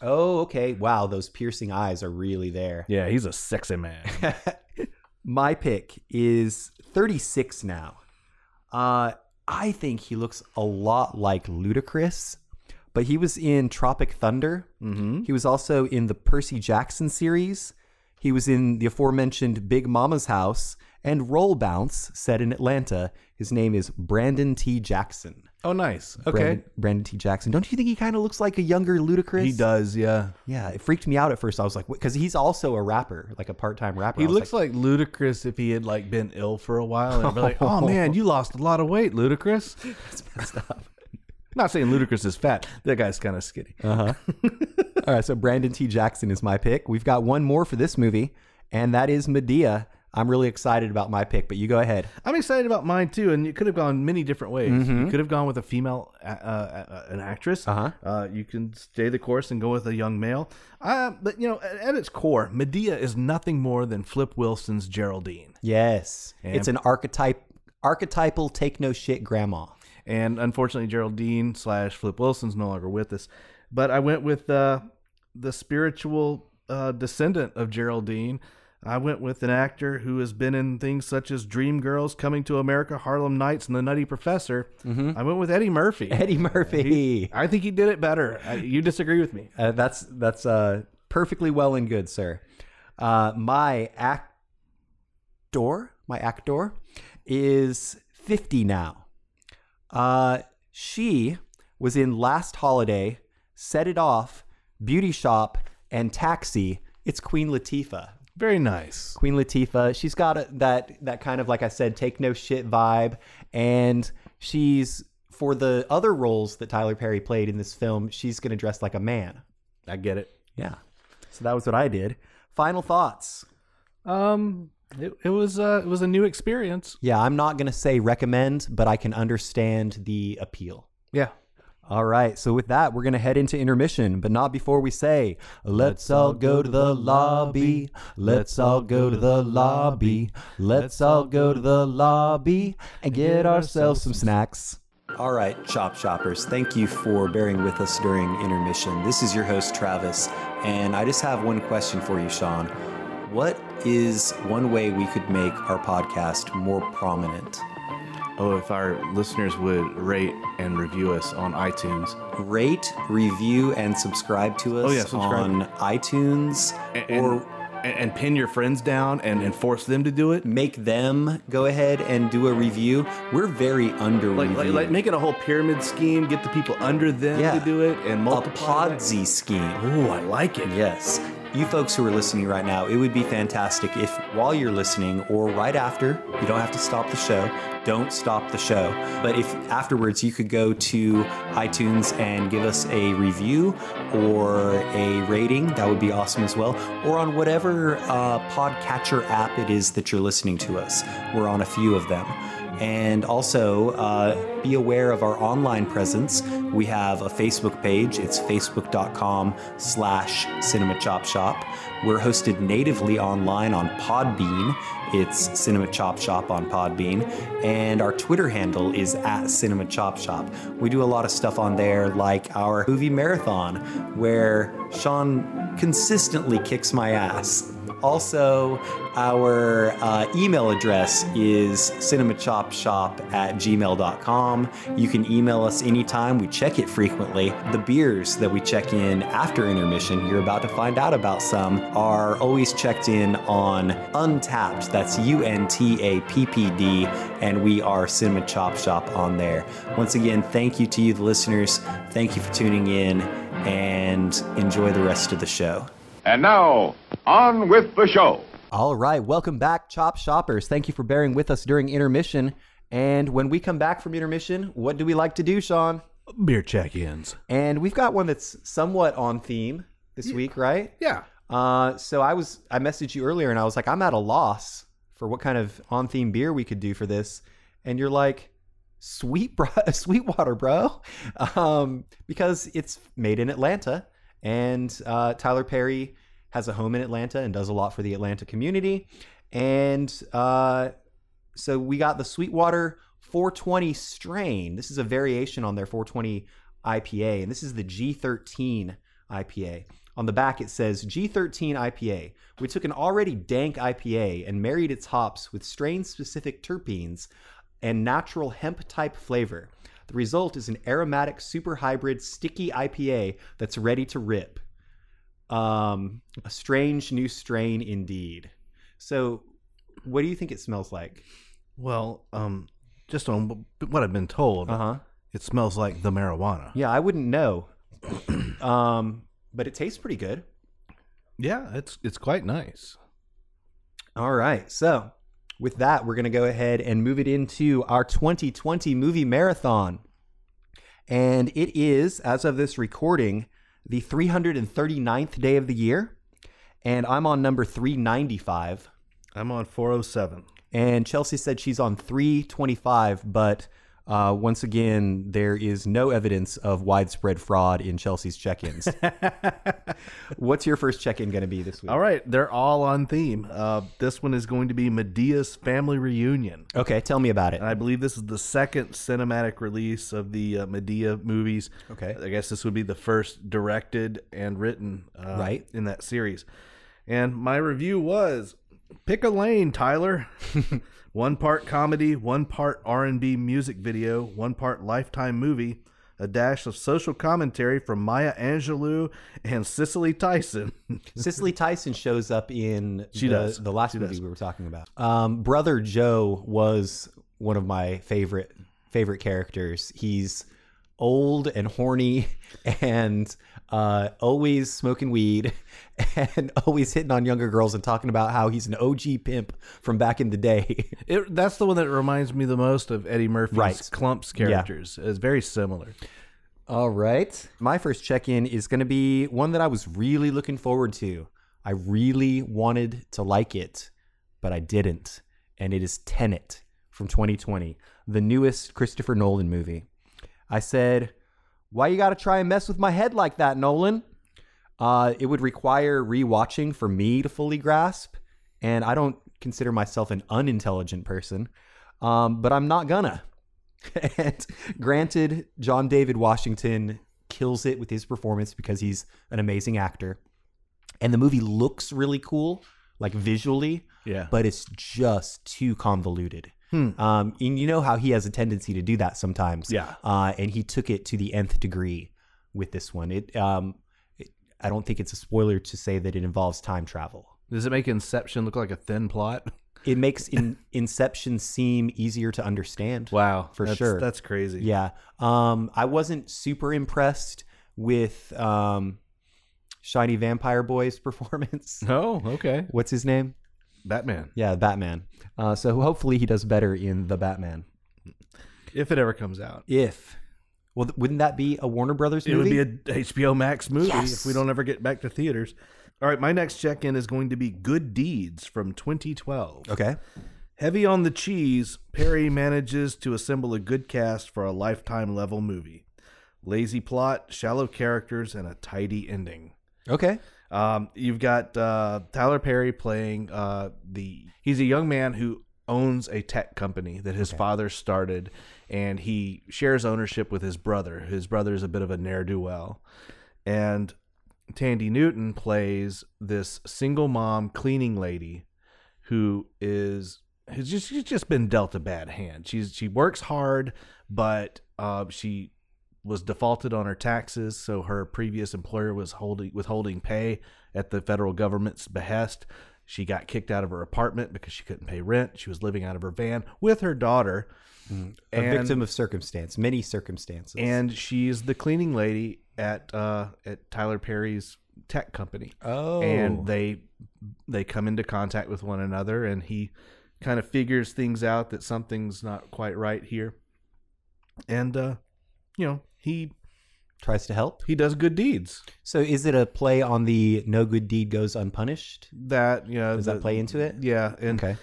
Oh, okay. Wow, those piercing eyes are really there. Yeah, he's a sexy man. *laughs* My pick is 36 now. Uh, I think he looks a lot like Ludacris, but he was in Tropic Thunder. mm-hmm. He was also in the Percy Jackson series. He was in the aforementioned Big Momma's House and Roll Bounce, set in Atlanta. His name is Brandon T. Jackson. Oh, nice. Okay. Brandon, Brandon T. Jackson. Don't you think he kind of looks like a younger Ludacris? He does, yeah. Yeah, it freaked me out at first. I was like, because he's also a rapper, like a part-time rapper. He looks like, Ludacris if he had like been ill for a while. And be like, "Oh *laughs* man, you lost a lot of weight, Ludacris." *laughs* that's messed up. Not saying Ludacris is fat. That guy's kind of skinny. Uh-huh. *laughs* *laughs* All right, so Brandon T. Jackson is my pick. We've got one more for this movie, and that is Madea. I'm really excited about my pick, but you go ahead. I'm excited about mine too, and you could have gone many different ways. Mm-hmm. You could have gone with a female, uh, uh, an actress. Uh-huh. Uh, you can stay the course and go with a young male. Uh, but you know, at, at its core, Madea is nothing more than Flip Wilson's Geraldine. Yes, And- it's an archetype, archetypal take no shit grandma. And unfortunately, Geraldine slash Flip Wilson's no longer with us. But I went with uh, the spiritual uh, descendant of Geraldine. I went with an actor who has been in things such as Dreamgirls, Coming to America, Harlem Nights, and The Nutty Professor. I went with Eddie Murphy. *laughs* Eddie Murphy. I think he did it better. I, you disagree with me? Uh, that's that's uh, perfectly well and good, sir. Uh, my actor, my actor, is 50 now. Uh, she was in Last Holiday, Set It Off, Beauty Shop, and Taxi. It's Queen Latifah. Very nice. Queen Latifah. She's got a, that that kind of like I said, take no shit vibe, and she's for the other roles that Tyler Perry played in this film. She's gonna dress like a man. I get it. Yeah. So that was what I did. Final thoughts. Um, it, it was uh, it was a new experience. Yeah, I'm not gonna say recommend, but I can understand the appeal. Yeah. All right, so with that, we're going to head into intermission, but not before we say, Let's all go to the lobby. Let's all go to the lobby. Let's all go to the lobby and get ourselves some snacks. All right, Chop Shoppers, thank you for bearing with us during intermission. This is your host, Travis, and I just have one question for you, Sean. What is one way we could make our podcast more prominent? Oh, if our listeners would rate and review us on iTunes. rate, review, and subscribe to us Oh, yeah, subscribe. on iTunes and, or and, and pin your friends down and, and force them to do it. make them go ahead and do a review. We're very under Like, like, like make it a whole pyramid scheme. Get the people under them Yeah. to do it and a multiply. that. Podsy scheme. Oh, I like it. Yes. You folks who are listening right now, it would be fantastic if while you're listening or right after, you don't have to stop the show, don't stop the show. But if afterwards you could go to iTunes and give us a review or a rating, that would be awesome as well. Or on whatever uh, podcatcher app it is that you're listening to us. We're on a few of them. And also uh, be aware of our online presence. We have a Facebook page. It's facebook.com slash cinema chop shop. We're hosted natively online on Podbean. It's Cinema Chop Shop on Podbean. And our Twitter handle is at Cinema Chop Shop. We do a lot of stuff on there, like our movie marathon, where Sean consistently kicks my ass. Also, our uh, email address is cinemachopshop at gmail.com. You can email us anytime. We check it frequently. The beers that we check in after intermission, you're about to find out about some, are always checked in on Untappd. That's U N T A P P D. And we are Cinema Chop Shop on there. Once again, thank you to you, the listeners. Thank you for tuning in and enjoy the rest of the show. And now, on with the show. All right, welcome back, Chop Shoppers. Thank you for bearing with us during intermission. And when we come back from intermission, what do we like to do, Sean? Beer check-ins. And we've got one that's somewhat on theme this week, right? Yeah. Uh, so I was I messaged you earlier, and I was like, I'm at a loss for what kind of on theme beer we could do for this. And you're like, sweet bro, *laughs* Sweetwater, bro, um, because it's made in Atlanta, and uh, Tyler Perry has a home in Atlanta and does a lot for the Atlanta community, and uh, so we got the Sweetwater 420 strain. This is a variation on their 420 IPA, and this is the G13 IPA. On the back, it says G13 IPA. We took an already dank IPA and married its hops with strain specific terpenes and natural hemp type flavor. The result is an aromatic super hybrid sticky IPA that's ready to rip. Um, a strange new strain indeed. So, what do you think it smells like? Well, um, just on what I've been told, Uh huh. it smells like the marijuana. Yeah, I wouldn't know. *clears throat* um, but it tastes pretty good. Yeah, it's it's quite nice. All right. So, with that, we're going to go ahead and move it into our 2020 movie marathon. And it is, as of this recording, the 339th day of the year. And I'm on number 395. I'm on 407. And Chelsea said she's on 325, but uh, once again, there is no evidence of widespread fraud in Chelsea's check ins. *laughs* What's your first check in going to be this week? All right, they're all on theme. Uh, this one is going to be Madea's Family Reunion. Okay, tell me about it. And I believe this is the second cinematic release of the uh, Medea movies. Okay. I guess this would be the first directed and written uh, Right. in that series. And my review was pick a lane, Tyler. *laughs* one part comedy, one part R&B music video, one part lifetime movie, a dash of social commentary from Maya Angelou and Cicely Tyson. *laughs* Cicely Tyson shows up in She the, does. the last She movie does. we were talking about. Um, Brother Joe was one of my favorite favorite characters. He's old and horny *laughs* and uh, always smoking weed *laughs* and always hitting on younger girls and talking about how he's an OG pimp from back in the day. *laughs* It, that's the one that reminds me the most of Eddie Murphy's Right. Klump's characters. It's very similar. All right. My first check in is going to be one that I was really looking forward to. I really wanted to like it, but I didn't. And it is Tenet from 2020, the newest Christopher Nolan movie. I said, Why you got to try and mess with my head like that, Nolan? Uh, it would require rewatching for me to fully grasp. And I don't consider myself an unintelligent person, um, but I'm not gonna. *laughs* and granted, John David Washington kills it with his performance because he's an amazing actor. And the movie looks really cool, like visually, Yeah. but it's just too convoluted. Hmm. Um, and you know how he has a tendency to do that sometimes. Yeah. Uh, and he took it to the nth degree with this one. It, um, it, I don't think it's a spoiler to say that it involves time travel. Does it make Inception look like a thin plot? *laughs* It makes in, Inception seem easier to understand. Wow, For that's, sure. That's crazy. Yeah. Um, I wasn't super impressed with um, Shiny Vampire Boy's *laughs* performance. Oh, okay. What's his name? Batman. Yeah, Batman. Uh, so hopefully he does better in the Batman. If it ever comes out. If well, th- wouldn't that be a Warner Brothers It would movie? be a HBO Max movie Yes. if we don't ever get back to theaters. All right, my next check in is going to be Good Deeds from 2012. okay. Heavy on the cheese, Perry manages to assemble a good cast for a lifetime level movie. Lazy plot, shallow characters, and a tidy ending. Okay. Um, you've got uh, Tyler Perry playing uh, the. He's a young man who owns a tech company that his father started, and he shares ownership with his brother. His brother is a bit of a ne'er do well, and Thandie Newton plays this single mom cleaning lady who is has just she's just been dealt a bad hand. She's she works hard, but uh, she was defaulted on her taxes, so her previous employer was holding withholding pay at the federal government's behest. She got kicked out of her apartment because she couldn't pay rent. She was living out of her van with her daughter. A And- victim of circumstance, many circumstances. and she's the cleaning lady at uh, at Tyler Perry's tech company. oh, And they they come into contact with one another, and he kind of figures things out that something's not quite right here. And uh, you know he tries to help. he does good deeds. So is it a play on the no good deed goes unpunished? That you know Does the- that play into it? Yeah, and Okay.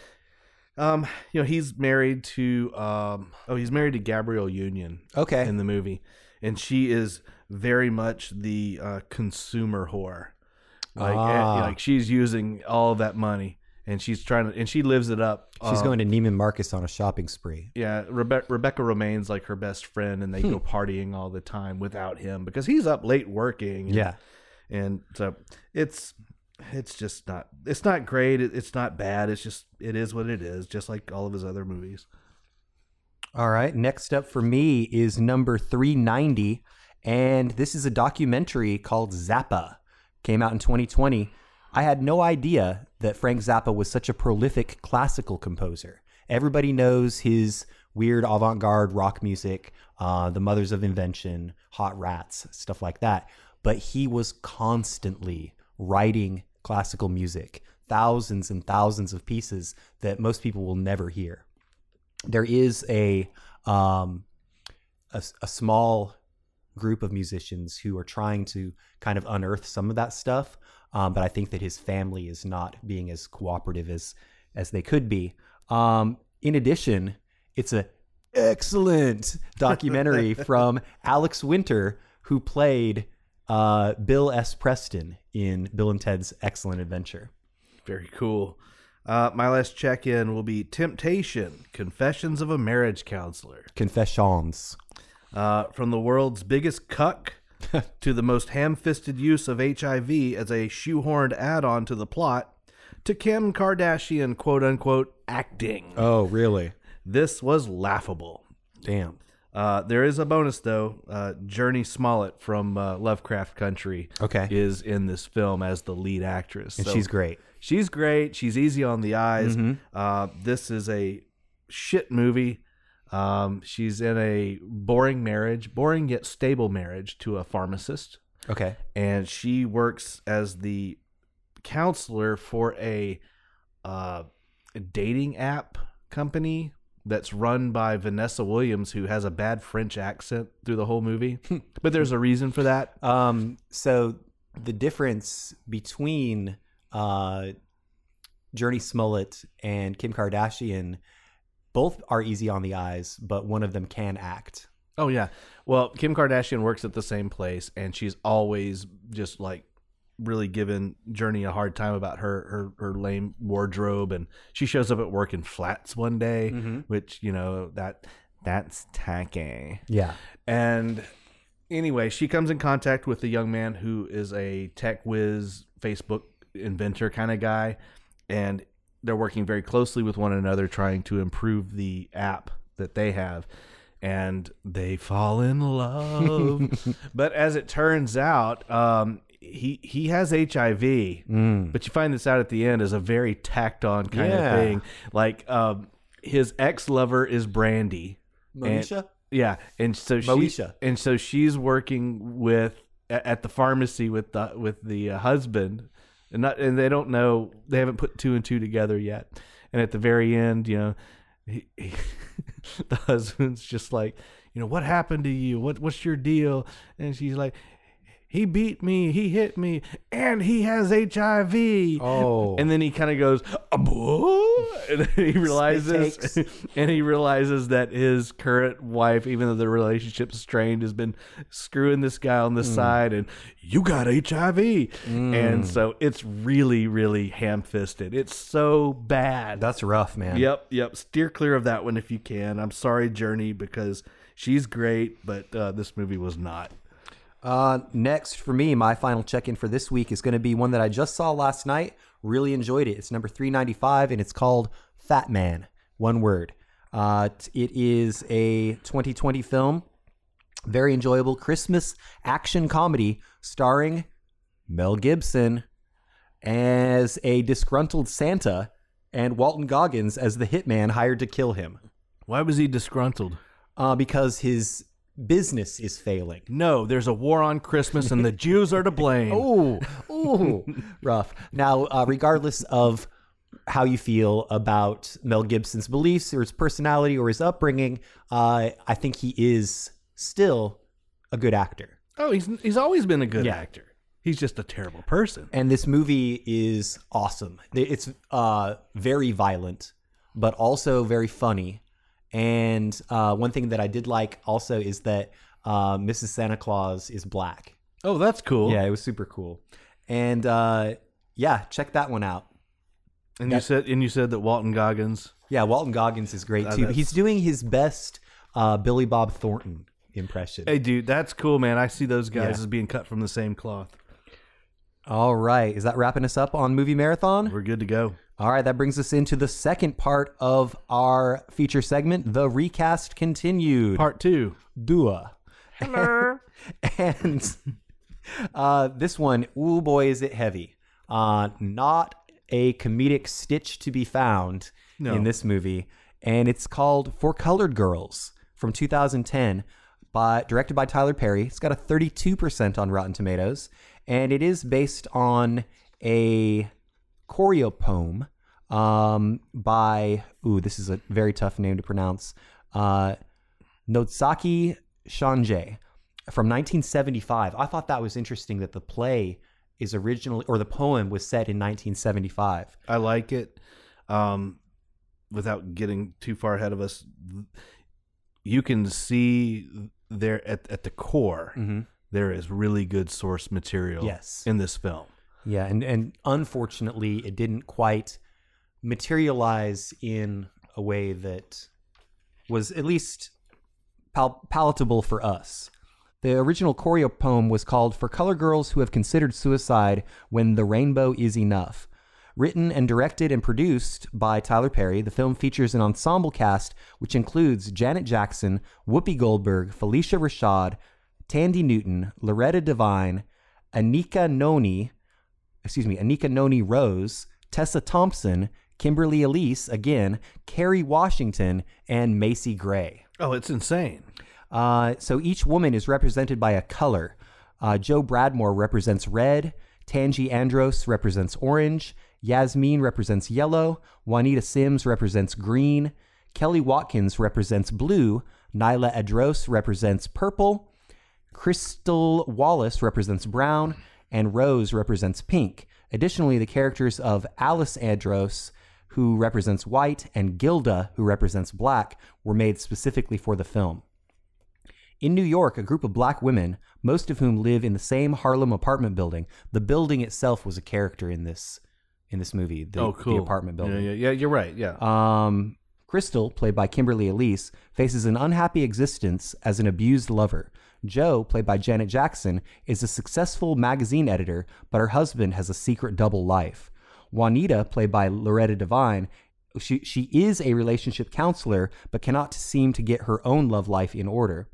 um, you know he's married to um, oh he's married to Gabrielle Union. Okay. in the movie, and she is very much the uh, consumer whore. Like, eh, Ah. like she's using all that money, and she's trying to, and she lives it up. She's Uh, going to Neiman Marcus on a shopping spree. Yeah, Rebe- Rebecca Romijn's like her best friend, and they Hmm. go partying all the time without him because he's up late working. and- Yeah. and so it's it's just not it's not great. It, it's not bad. It's just it is what it is. Just like all of his other movies. All right. Next up for me is number 390. And this is a documentary called Zappa. Came out in 2020. I had no idea that Frank Zappa was such a prolific classical composer. Everybody knows his weird avant garde rock music, uh, The Mothers of Invention, Hot Rats, stuff like that. But he was constantly writing classical music, thousands and thousands of pieces that most people will never hear there is a um a, a small group of musicians who are trying to kind of unearth some of that stuff um, but i think that his family is not being as cooperative as as they could be um, in addition it's a excellent documentary *laughs* from alex winter who played uh, bill s preston in bill and ted's excellent adventure Very cool. Uh, my last check in will be Temptation Confessions of a Marriage Counselor. confessions Uh, from the world's biggest cuck *laughs* to the most ham fisted use of HIV as a shoehorned add on to the plot to Kim Kardashian quote unquote acting. oh really This was laughable. damn Uh, there is a bonus though. Uh, Jurnee Smollett from uh, Lovecraft Country Okay. is in this film as the lead actress. and So- she's great She's great. She's easy on the eyes. Uh, this is a shit movie. Um, she's in a boring marriage, boring yet stable marriage to a pharmacist, okay and she works as the counselor for a, uh, a dating app company that's run by Vanessa Williams, who has a bad French accent through the whole movie. but there's a reason for that. Um, so the difference between uh, Jurnee Smollett and Kim Kardashian, both are easy on the eyes, but one of them can act. Oh yeah. Well, Kim Kardashian works at the same place, and she's always just like really giving Jurnee a hard time about her her, her lame wardrobe, and she shows up at work in flats one day, mm-hmm. which you know that that's tacky. Yeah. And anyway, she comes in contact with a young man who is a tech whiz, Facebook inventor kind of guy, and they're working very closely with one another, trying to improve the app that they have. And they fall in love. *laughs* but as it turns out, um, he he has HIV. But you find this out at the end as a very tacked on kind Yeah. of thing. Like um, his ex lover is Brandy. And- Moesha? yeah, and so she Moesha. and so she's working with at the pharmacy with the with the uh, husband, and not and they don't know they haven't put two and two together yet. And at the very end, you know, he, he, *laughs* the husband's just like, you know, what happened to you? What what's your deal? And she's like, he beat me, he hit me, and he has HIV. Oh. and then he kind of goes, and he realizes, *laughs* and he realizes that his current wife, even though the relationship's strained, has been screwing this guy on the Hmm. side, and you got HIV, and so it's really, really ham-fisted. It's so bad. That's rough, man. Yep, yep. Steer clear of that one if you can. I'm sorry, Jurnee, because she's great, but uh, this movie was not. Uh, next for me, my final check-in for this week is going to be one that I just saw last night. Really enjoyed it. It's number 395, and it's called Fatman. One word. Uh, it is a 2020 film. Very enjoyable Christmas action comedy starring Mel Gibson as a disgruntled Santa and Walton Goggins as the hitman hired to kill him Why was he disgruntled? uh, because his business is failing. No, there's a war on Christmas, and the Jews are to blame. *laughs* Ooh, ooh, rough. Now, uh, regardless of how you feel about Mel Gibson's beliefs or his personality or his upbringing, uh, I think he is still a good actor. Oh, he's he's always been a good Yeah. actor. He's just a terrible person. And this movie is awesome. It's uh, very violent, but also very funny. And uh, one thing that I did like also is that uh, Mrs. Santa Claus is black. Oh, that's cool. Yeah, it was super cool. And uh, yeah, check that one out. And you said and you said that Walton Goggins. Yeah, Walton Goggins is great Uh, too. He's doing his best uh, Billy Bob Thornton impression. Hey, dude, that's cool, man. I see those guys Yeah. as being cut from the same cloth. All right, is that wrapping us up on Movie Marathon? We're good to go. All right, that brings us into the second part of our feature segment, The Recast Continued. Part two. Dua. Hello. *laughs* and uh, this one, ooh boy, is it heavy. Uh, not a comedic stitch to be found No. in this movie. And it's called For Colored Girls from 2010, by, directed by Tyler Perry. It's got a 32% on Rotten Tomatoes. And it is based on a choreo poem um, by, ooh, this is a very tough name to pronounce. Uh, Ntozake Shange from 1975. I thought that was interesting that the play is originally, or the poem was set in 1975. I like it. Um, without getting too far ahead of us, you can see there at at the core there is really good source material. Yes. in this film. Yeah, and, and unfortunately, it didn't quite materialize in a way that was at least pal- palatable for us. The original choreo poem was called For Color Girls Who Have Considered Suicide When the Rainbow Is Enough. Written and directed and produced by Tyler Perry, the film features an ensemble cast which includes Janet Jackson, Whoopi Goldberg, Phylicia Rashad, Thandie Newton, Loretta Devine, Anika Noni, excuse me, Anika Noni Rose, Tessa Thompson, Kimberly Elise, again, Kerry Washington, and Macy Gray. Oh, it's insane. Uh, so each woman is represented by a color. Uh, Joe Bradmore represents red. Tangi Andros represents orange. Yasmin represents yellow. Juanita Sims represents green. Kelly Watkins represents blue. Nyla Adros represents purple. Crystal Wallace represents brown. And Rose represents pink. Additionally, the characters of Alice Andros, who represents white, and Gilda, who represents black, were made specifically for the film. In New York, a group of black women, most of whom live in the same Harlem apartment building. The building itself was a character in this in this movie. The, oh, cool. The apartment building. Yeah, yeah, yeah. You're right. Yeah. Um, Crystal, played by Kimberly Elise, faces an unhappy existence as an abused lover. Joe, played by Janet Jackson, is a successful magazine editor, but her husband has a secret double life. Juanita, played by Loretta Devine, she, she is a relationship counselor, but cannot seem to get her own love life in order.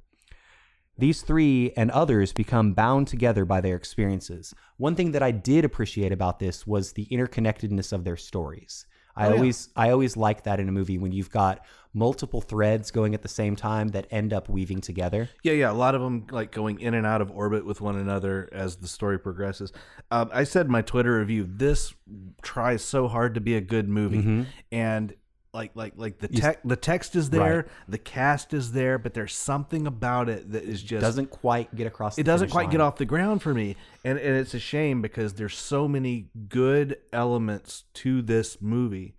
These three and others become bound together by their experiences. One thing that I did appreciate about this was the interconnectedness of their stories. I Oh, yeah. always I always like that in a movie when you've got multiple threads going at the same time that end up weaving together. Yeah, yeah. A lot of them like going in and out of orbit with one another as the story progresses. Um, I said in my Twitter review, this tries so hard to be a good movie, Mm-hmm. and like like like the tech the text is there, Right. the cast is there, but there's something about it that is just doesn't quite get across. it doesn't quite get off the ground for me and, and it's a shame because there's so many good elements to this movie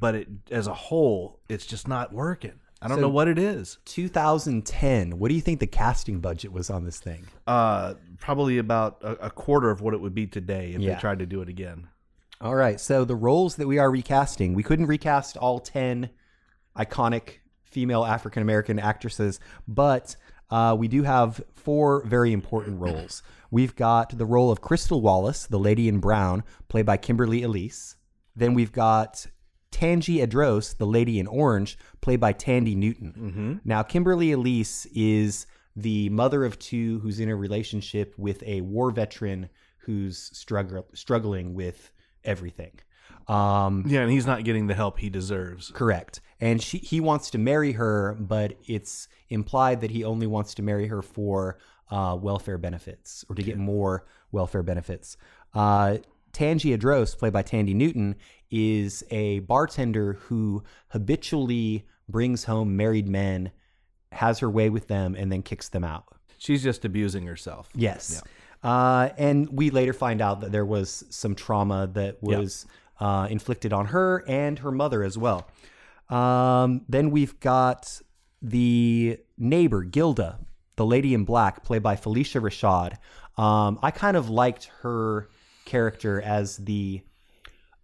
but it as a whole it's just not working i don't So- know what it is 2010. What do you think the casting budget was on this thing? uh probably about a, a quarter of what it would be today if Yeah. they tried to do it again All right. So the roles that we are recasting, we couldn't recast all 10 iconic female African American actresses, but uh, we do have four very important roles. We've got the role of Crystal Wallace, the lady in brown, played by Kimberly Elise. Then we've got Tangi Adros, the lady in orange, played by Thandie Newton. Now, Kimberly Elise is the mother of two who's in a relationship with a war veteran who's struggle, struggling with everything. Um, yeah and he's not getting the help he deserves correct. And she, he wants to marry her, but it's implied that he only wants to marry her for uh, welfare benefits or to get more welfare benefits. Uh, Tangi Adros, played by Thandie Newton, is a bartender who habitually brings home married men, has her way with them, and then kicks them out. she's just abusing herself Yes. Uh, and we later find out that there was some trauma that was uh, inflicted on her and her mother as well. Um, then we've got the neighbor, Gilda, the lady in black, played by Phylicia Rashad. Um, I kind of liked her character as the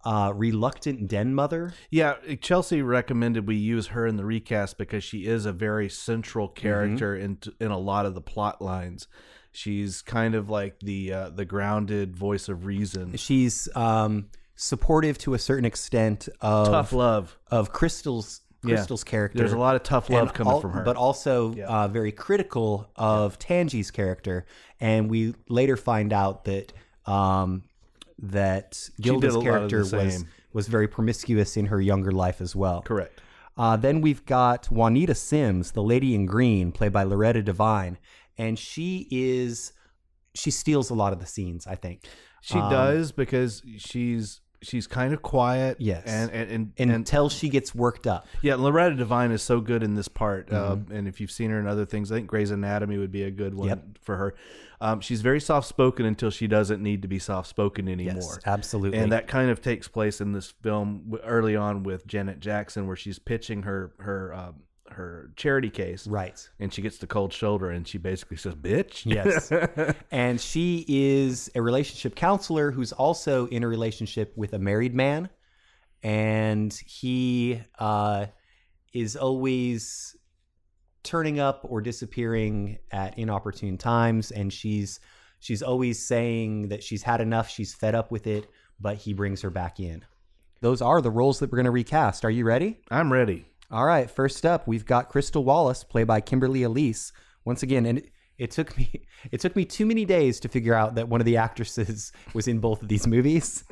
uh, reluctant den mother. Yeah, Chelsea recommended we use her in the recast because she is a very central character in in a lot of the plot lines. She's kind of like the uh, the grounded voice of reason. She's um, supportive to a certain extent of Tough love. of Crystal's Yeah. Crystal's character. There's a lot of tough love and coming al- from her. but also uh, very critical of Tangi's character. And we later find out that um, that Gilda's a lot of character was was very promiscuous in her younger life as well. Correct. Uh, then we've got Juanita Sims, the lady in green, played by Loretta Devine, and she is she steals a lot of the scenes. I think She Um, does because she's she's kind of quiet. Yes. and and and, and, until she gets worked up. yeah, Loretta Devine is so good in this part. Uh, Mm-hmm. and if you've seen her in other things, I think Grey's Anatomy would be a good one Yep. for her. Um, she's very soft spoken until she doesn't need to be soft spoken anymore. Yes, absolutely. And that kind of takes place in this film early on with Janet Jackson, where she's pitching her her um, her charity case, right. and she gets the cold shoulder, and she basically says, "Bitch." Yes. *laughs* and she is a relationship counselor who's also in a relationship with a married man. And he uh, is always turning up or disappearing at inopportune times. And she's she's always saying that she's had enough, she's fed up with it, but he brings her back in. Those are the roles that we're going to recast. Are you ready? I'm ready. All right, first up, we've got Crystal Wallace, played by Kimberly Elise. Once again, and it, took me *laughs* it took me too many days to figure out that one of the actresses *laughs* was in both of these movies.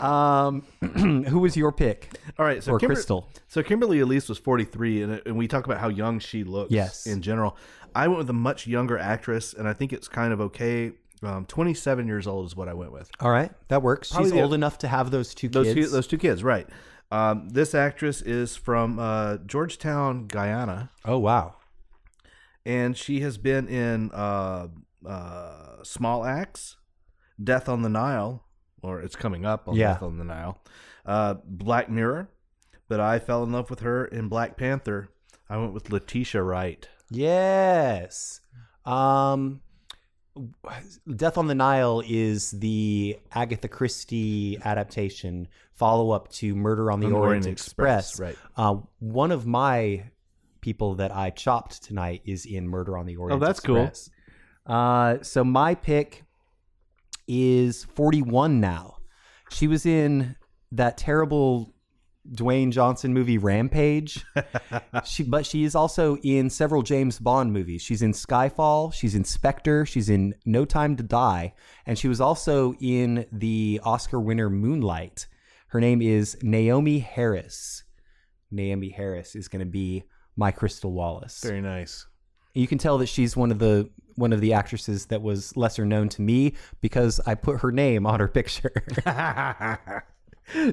Um, *clears throat* who was your pick? All right, so Kimber- Crystal. So Kimberly Elise was 43, and, and we talk about how young she looks. Yes. in general, I went with a much younger actress, and I think it's kind of okay. Um, 27 years old is what I went with. All right, that works. Probably She's the- old enough to have those two Those kids. two, those two kids, right? Um, this actress is from uh, Georgetown, Guyana, oh wow, and she has been in uh, uh, Small Axe, Death on the Nile, or it's coming up on Yeah. Death on the Nile, uh, Black Mirror. But I fell in love with her in Black Panther. I went with Letitia Wright. yes. Um, Death on the Nile is the Agatha Christie adaptation follow up to Murder on the, On Orient, Orient Express. Express, right. Uh, one of my people that I chopped tonight is in Murder on the Orient Express. Oh, that's cool. Express. Uh, so my pick is 41 now. She was in that terrible Dwayne Johnson movie Rampage. *laughs* she, but she is also in several James Bond movies. She's in Skyfall. She's in Spectre. She's in No Time to Die, and she was also in the Oscar winner Moonlight. Her name is Naomie Harris. Naomie Harris is going to be my Crystal Wallace. Very nice. You can tell that she's one of the one of the actresses that was lesser known to me because I put her name on her picture. *laughs*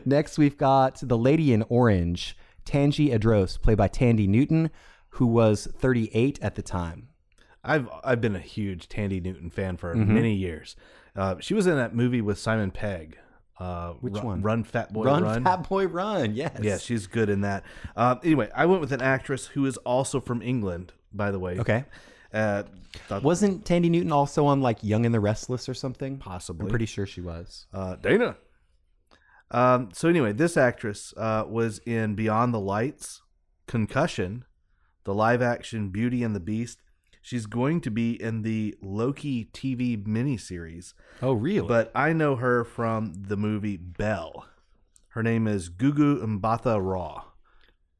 Next, we've got the lady in orange, Tangi Adros, played by Thandie Newton, who was 38 at the time. I've I've been a huge Thandie Newton fan for many years. Uh, she was in that movie with Simon Pegg. Uh, Which Run, one? Run Fat Boy Run, Run. Fat Boy, Run. Yes. Yeah, she's good in that. Uh, anyway, I went with an actress who is also from England, by the way. Okay. Uh, Wasn't Thandie Newton also on like Young and the Restless or something? Possibly. I'm pretty sure she was. uh, Dana. Um, so anyway, this actress uh, was in Beyond the Lights, Concussion, the live action Beauty and the Beast. She's going to be in the Loki TV miniseries, Oh, really? but I know her from the movie Belle. Her name is Gugu Mbatha Raw,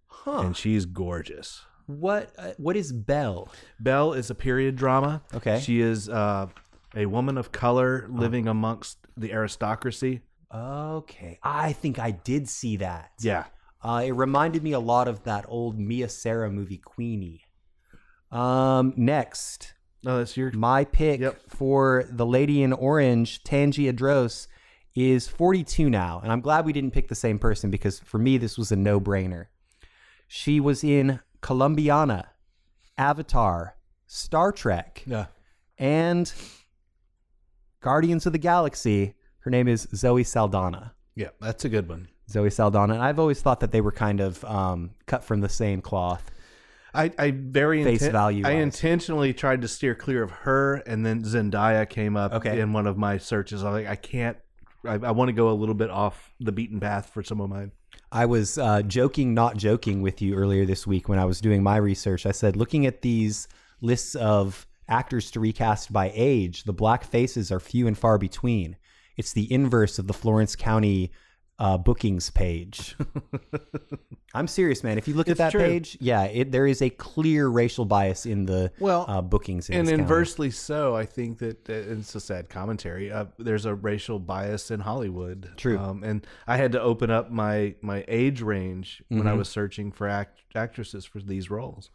huh. and she's gorgeous. what? Uh, what is Belle? Belle is a period drama. Okay. She is uh, a woman of color living amongst the aristocracy. Okay, I think I did see that. Yeah. Uh, it reminded me a lot of that old Mia Sara movie Queenie. Um, next, No, that's your. my pick Yep. for the Lady in Orange, Tangi Adros, is 42 now, and I'm glad we didn't pick the same person because for me this was a no-brainer. She was in Columbiana, Avatar, Star Trek, Yeah. and Guardians of the Galaxy. Her name is Zoe Saldana. Yeah, that's a good one. Zoe Saldana. And I've always thought that they were kind of um, cut from the same cloth. I, I very Face inten- value I intentionally tried to steer clear of her, and then Zendaya came up Okay. in one of my searches. I was like, I can't. I, I want to go a little bit off the beaten path for some of mine. I was uh, joking, not joking with you earlier this week when I was doing my research. I said, looking at these lists of actors to recast by age, the black faces are few and far between. It's the inverse of the Florence County uh, bookings page. *laughs* I'm serious, man. If you look It's at that true. page, yeah, it, there is a clear racial bias in the Well, uh, bookings. In and this county. inversely so, I think that uh, it's a sad commentary. Uh, there's a racial bias in Hollywood. True. um, and I had to open up my my age range when Mm-hmm. I was searching for act- actresses for these roles.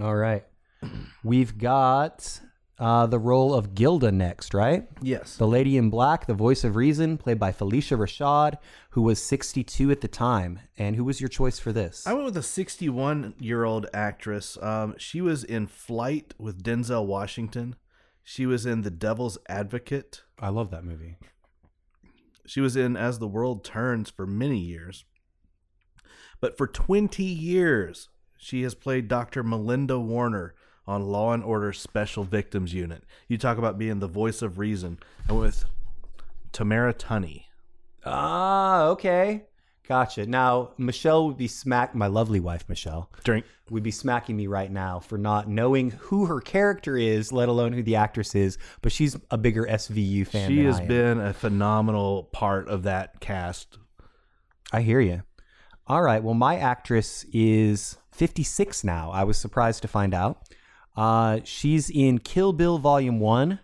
All right. *clears throat* We've got uh, the role of Gilda next, right? Yes, The Lady in Black, the voice of reason, played by Phylicia Rashad, who was 62 at the time. And who was your choice for this? I went with a 61 year old actress. Um, she was in Flight with Denzel Washington. She was in The Devil's Advocate. I love that movie. She was in As the World Turns for many years. But for 20 years, she has played Dr. Melinda Warner on Law and Order Special Victims Unit. You talk about being the voice of reason. I went with Tamara Tunie. Ah, okay. Gotcha. Now, Michelle would be smack my lovely wife, Michelle, Drink. would be smacking me right now for not knowing who her character is, let alone who the actress is. But she's a bigger SVU fan. She than has I am. been a phenomenal part of that cast. I hear you. All right. Well, my actress is 56 now. I was surprised to find out. Uh, she's in Kill Bill Volume 1,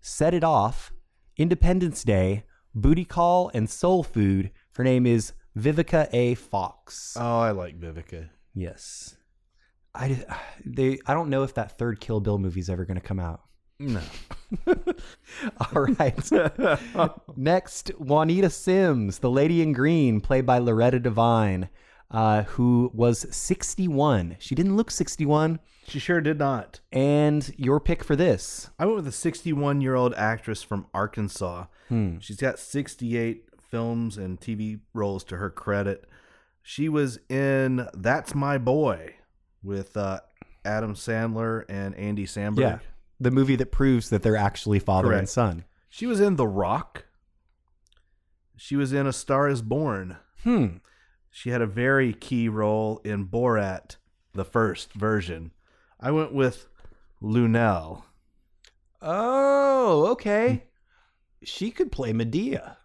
Set It Off, Independence Day, Booty Call, and Soul Food. Her name is Vivica A. Fox. Oh, I like Vivica. yes. I, *sighs* they, I don't know if that third Kill Bill movie is ever going to come out. No. *laughs* All right. *laughs* Next, Juanita Sims, the lady in green, played by Loretta Devine, uh, who was 61. She didn't look 61. She sure did not. And your pick for this. I went with a 61 year old actress from Arkansas. She's got 68 films and TV roles to her credit. She was in That's My Boy with uh, Adam Sandler and Andy Samberg. Yeah, The movie that proves that they're actually father and son. She was in The Rock. She was in A Star is Born. Hmm. She had a very key role in Borat, the first version. I went with Luenell. Oh, okay. She could play Madea.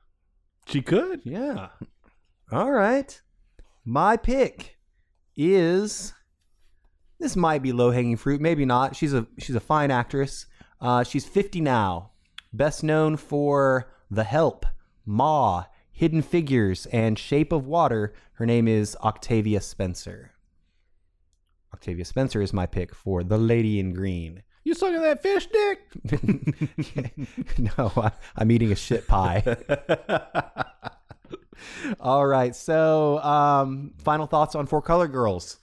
She could. Yeah. All right. My pick is this might be low hanging fruit, maybe not. She's a she's a fine actress. Uh, she's 50 now. Best known for The Help, Ma, Hidden Figures, and Shape of Water. Her name is Octavia Spencer. Octavia Spencer is my pick for The Lady in Green. You sucking that fish dick? *laughs* no, I, I'm eating a shit pie. *laughs* All right. So, um, final thoughts on Four Color Girls.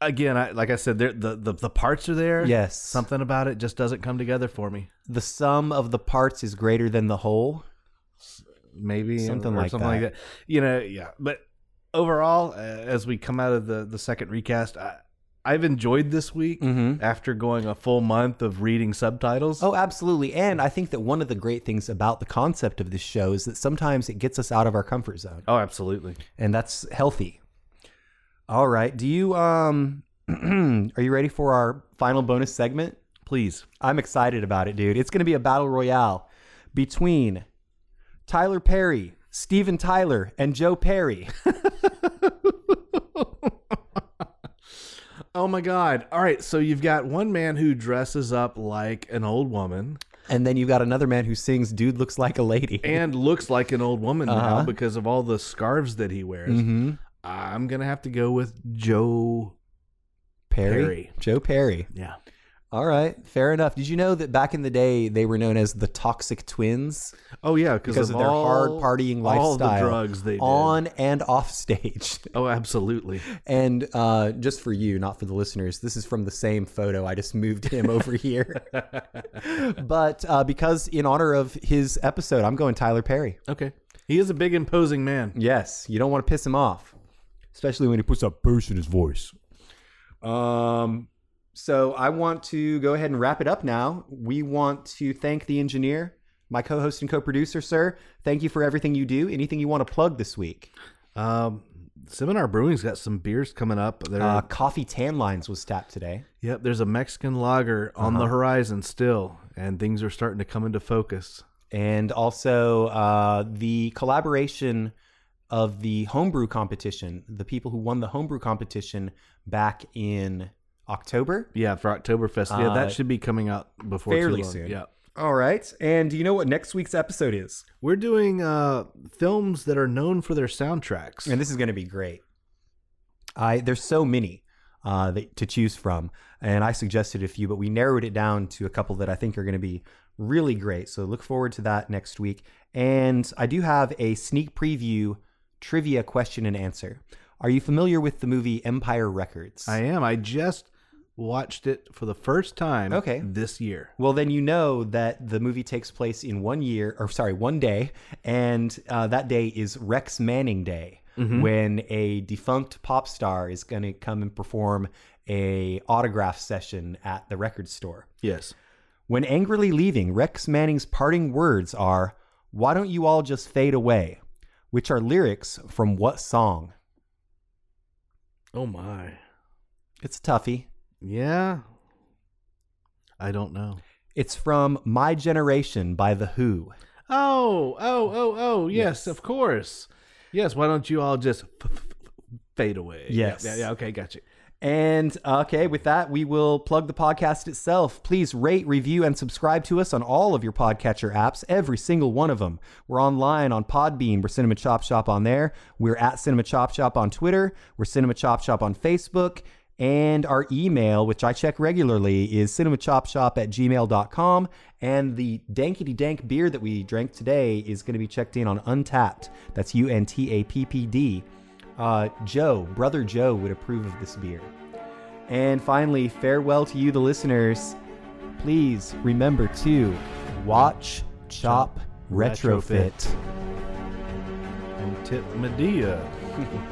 Again, I, like I said, there, the, the the parts are there. Yes. something about it just doesn't come together for me. The sum of the parts is greater than the whole. Maybe Something like something like that. that. You know, yeah. But overall, uh, as we come out of the the second recast, I, I've enjoyed this week Mhm. after going a full month of reading subtitles. Oh, absolutely. And I think that one of the great things about the concept of this show is that sometimes it gets us out of our comfort zone, oh, absolutely. and that's healthy. All right. Do you um *clears throat* are you ready for our final bonus segment? Please. I'm excited about it, dude. It's going to be a battle royale between Tyler Perry, Steven Tyler, and Joe Perry. *laughs* Oh my God! All right, so you've got one man who dresses up like an old woman and then you've got another man who sings Dude Looks Like a Lady. and looks like an old woman now Uh-huh. because of all the scarves that he wears. Mhm. I'm gonna have to go with Joe. Perry? Perry. Joe Perry. Yeah. All right, fair enough. Did you know that back in the day they were known as the Toxic Twins Oh yeah, because of, their hard partying lifestyle, all the drugs they did. on and off stage? *laughs* Oh, absolutely. And uh, just for you, not for the listeners, this is from the same photo. I just moved him over *laughs* here. but uh, because in honor of his episode, I'm going Tyler Perry. Okay. He is a big, imposing man. Yes, you don't want to piss him off, especially when he puts a bass in his voice. Um, so I want to go ahead and wrap it up now. We want to thank the engineer, my co-host and co-producer, sir. Thank you for everything you do. Anything you want to plug this week? Um, Seminar Brewing's got some beers coming up. There, Uh, Coffee Tan Lines was tapped today. yep. There's a Mexican lager on Uh-huh. the horizon still, and things are starting to come into focus. and also uh, the collaboration of the homebrew competition. The people who won the homebrew competition back in October. Yeah, for Oktoberfest. Yeah, Uh, that should be coming out before fairly too long. soon. Yeah. All right. And do you know what next week's episode is? We're doing uh, films that are known for their soundtracks. And this is going to be great. I there's so many uh, that, to choose from, and I suggested a few, but we narrowed it down to a couple that I think are going to be really great. So look forward to that next week. And I do have a sneak preview trivia question and answer. Are you familiar with the movie Empire Records? I am. I just watched it for the first time Okay. this year. Well, then you know that the movie takes place in one year, or sorry, one day, and uh, that day is Rex Manning Day, when a defunct pop star is going to come and perform a autograph session at the record store. Yes. When angrily leaving, Rex Manning's parting words are, "Why don't you all just fade away?" Which are lyrics from what song? Oh my. It's a toughie. Yeah. I don't know. It's from "My Generation" by the Who. Oh, oh, oh, oh, yes, Yes. of course. Yes, why don't you all just f- f- fade away? Yeah, Yes. Yeah, yeah, okay, gotcha. And uh, okay, with that, we will plug the podcast itself. Please rate, review, and subscribe to us on all of your podcatcher apps, every single one of them. We're online on Podbean. We're Cinema Chop Shop on there. We're at Cinema Chop Shop on Twitter. We're Cinema Chop Shop on Facebook. And our email, which I check regularly, is cinemachopshop at gmail.com. And the dankety dank beer that we drank today is going to be checked in on Untappd. That's U N T A P P D. Uh, Joe, brother Joe, would approve of this beer. And finally, farewell to you, the listeners. Please remember to watch, chop, retrofit. And tip Madea. *laughs*